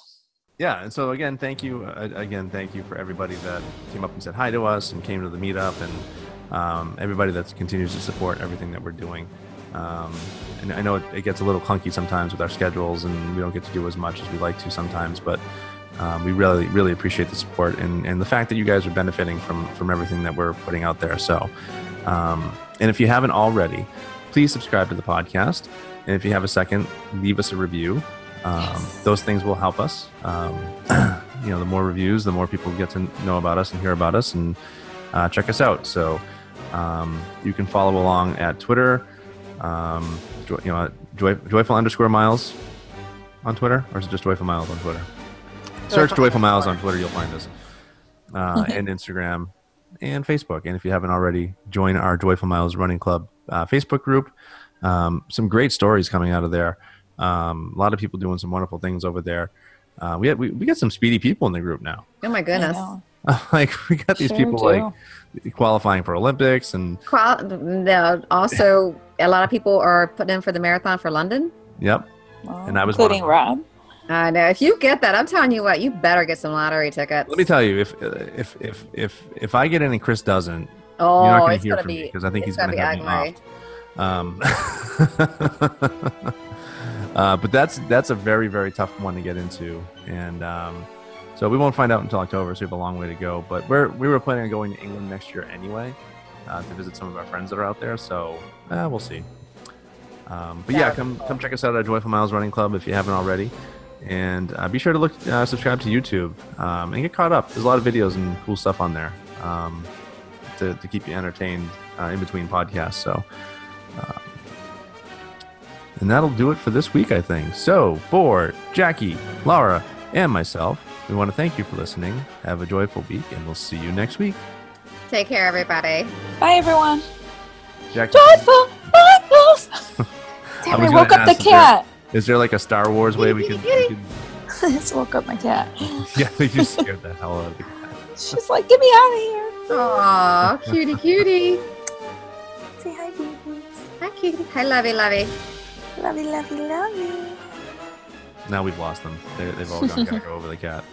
yeah and so again thank you uh, again thank you for everybody that came up and said hi to us and came to the meetup and um, everybody that continues to support everything that we're doing um, and i know it, it gets a little clunky sometimes with our schedules and we don't get to do as much as we like to sometimes but um, we really really appreciate the support and, and the fact that you guys are benefiting from from everything that we're putting out there so Um, and if you haven't already, please subscribe to the podcast. And if you have a second, leave us a review. Um, Yes. Those things will help us. Um, (clears throat) you know, the more reviews, the more people get to know about us and hear about us and uh, check us out. So um, you can follow along at Twitter, um, joy, you know, joy, joyful underscore miles on Twitter, or is it just joyful miles on Twitter? Search Joyful joyful miles on Twitter, you'll find us, uh, and Instagram and Facebook. And if you haven't already, join our Joyful Miles Running Club uh, Facebook group. Um, some great stories coming out of there. Um, a lot of people doing some wonderful things over there. Uh, we, had, we we got some speedy people in the group now. Oh my goodness. (laughs) like we got these Sure people do. like qualifying for Olympics and Qual- no, also, a lot of people are putting in for the marathon for London. yep. Well, And I was one of including. Rob. I know. If you get that, I'm telling you what, you better get some lottery tickets. Let me tell you, if if if if if I get in and Chris doesn't, oh, you're not going it's to hear gonna from be me because I think he's going to gonna have be me off. Um, (laughs) uh, but that's that's a very very tough one to get into, and um, so we won't find out until October. So we have a long way to go. But we're we were planning on going to England next year anyway uh, to visit some of our friends that are out there. So uh, we'll see. Um, but That yeah, come cool. come check us out at Joyful Miles Running Club if you haven't already, and uh, be sure to look uh, subscribe to YouTube um, and get caught up. There's a lot of videos and cool stuff on there um, to to keep you entertained uh, in between podcasts. So. Um, and that'll do it for this week, I think. So, for Jackie, Laura, and myself, we want to thank you for listening. Have a joyful week, and we'll see you next week. Take care, everybody. Bye, everyone. Jackie, Joyful Bibles. (laughs) I Damn, was I woke up the ask, is cat. Is there like a Star Wars way we could? we could (laughs) I just woke up my cat. (laughs) yeah, you just (laughs) scared the hell out of the cat. She's like, get me out of here. Aw, cutie, cutie. Say hi, babies. Hi, cutie. Hi, lovey, lovey. Lovey, lovey, love you, love you. Now we've lost them. They, they've all gone. Gotta go over the cat.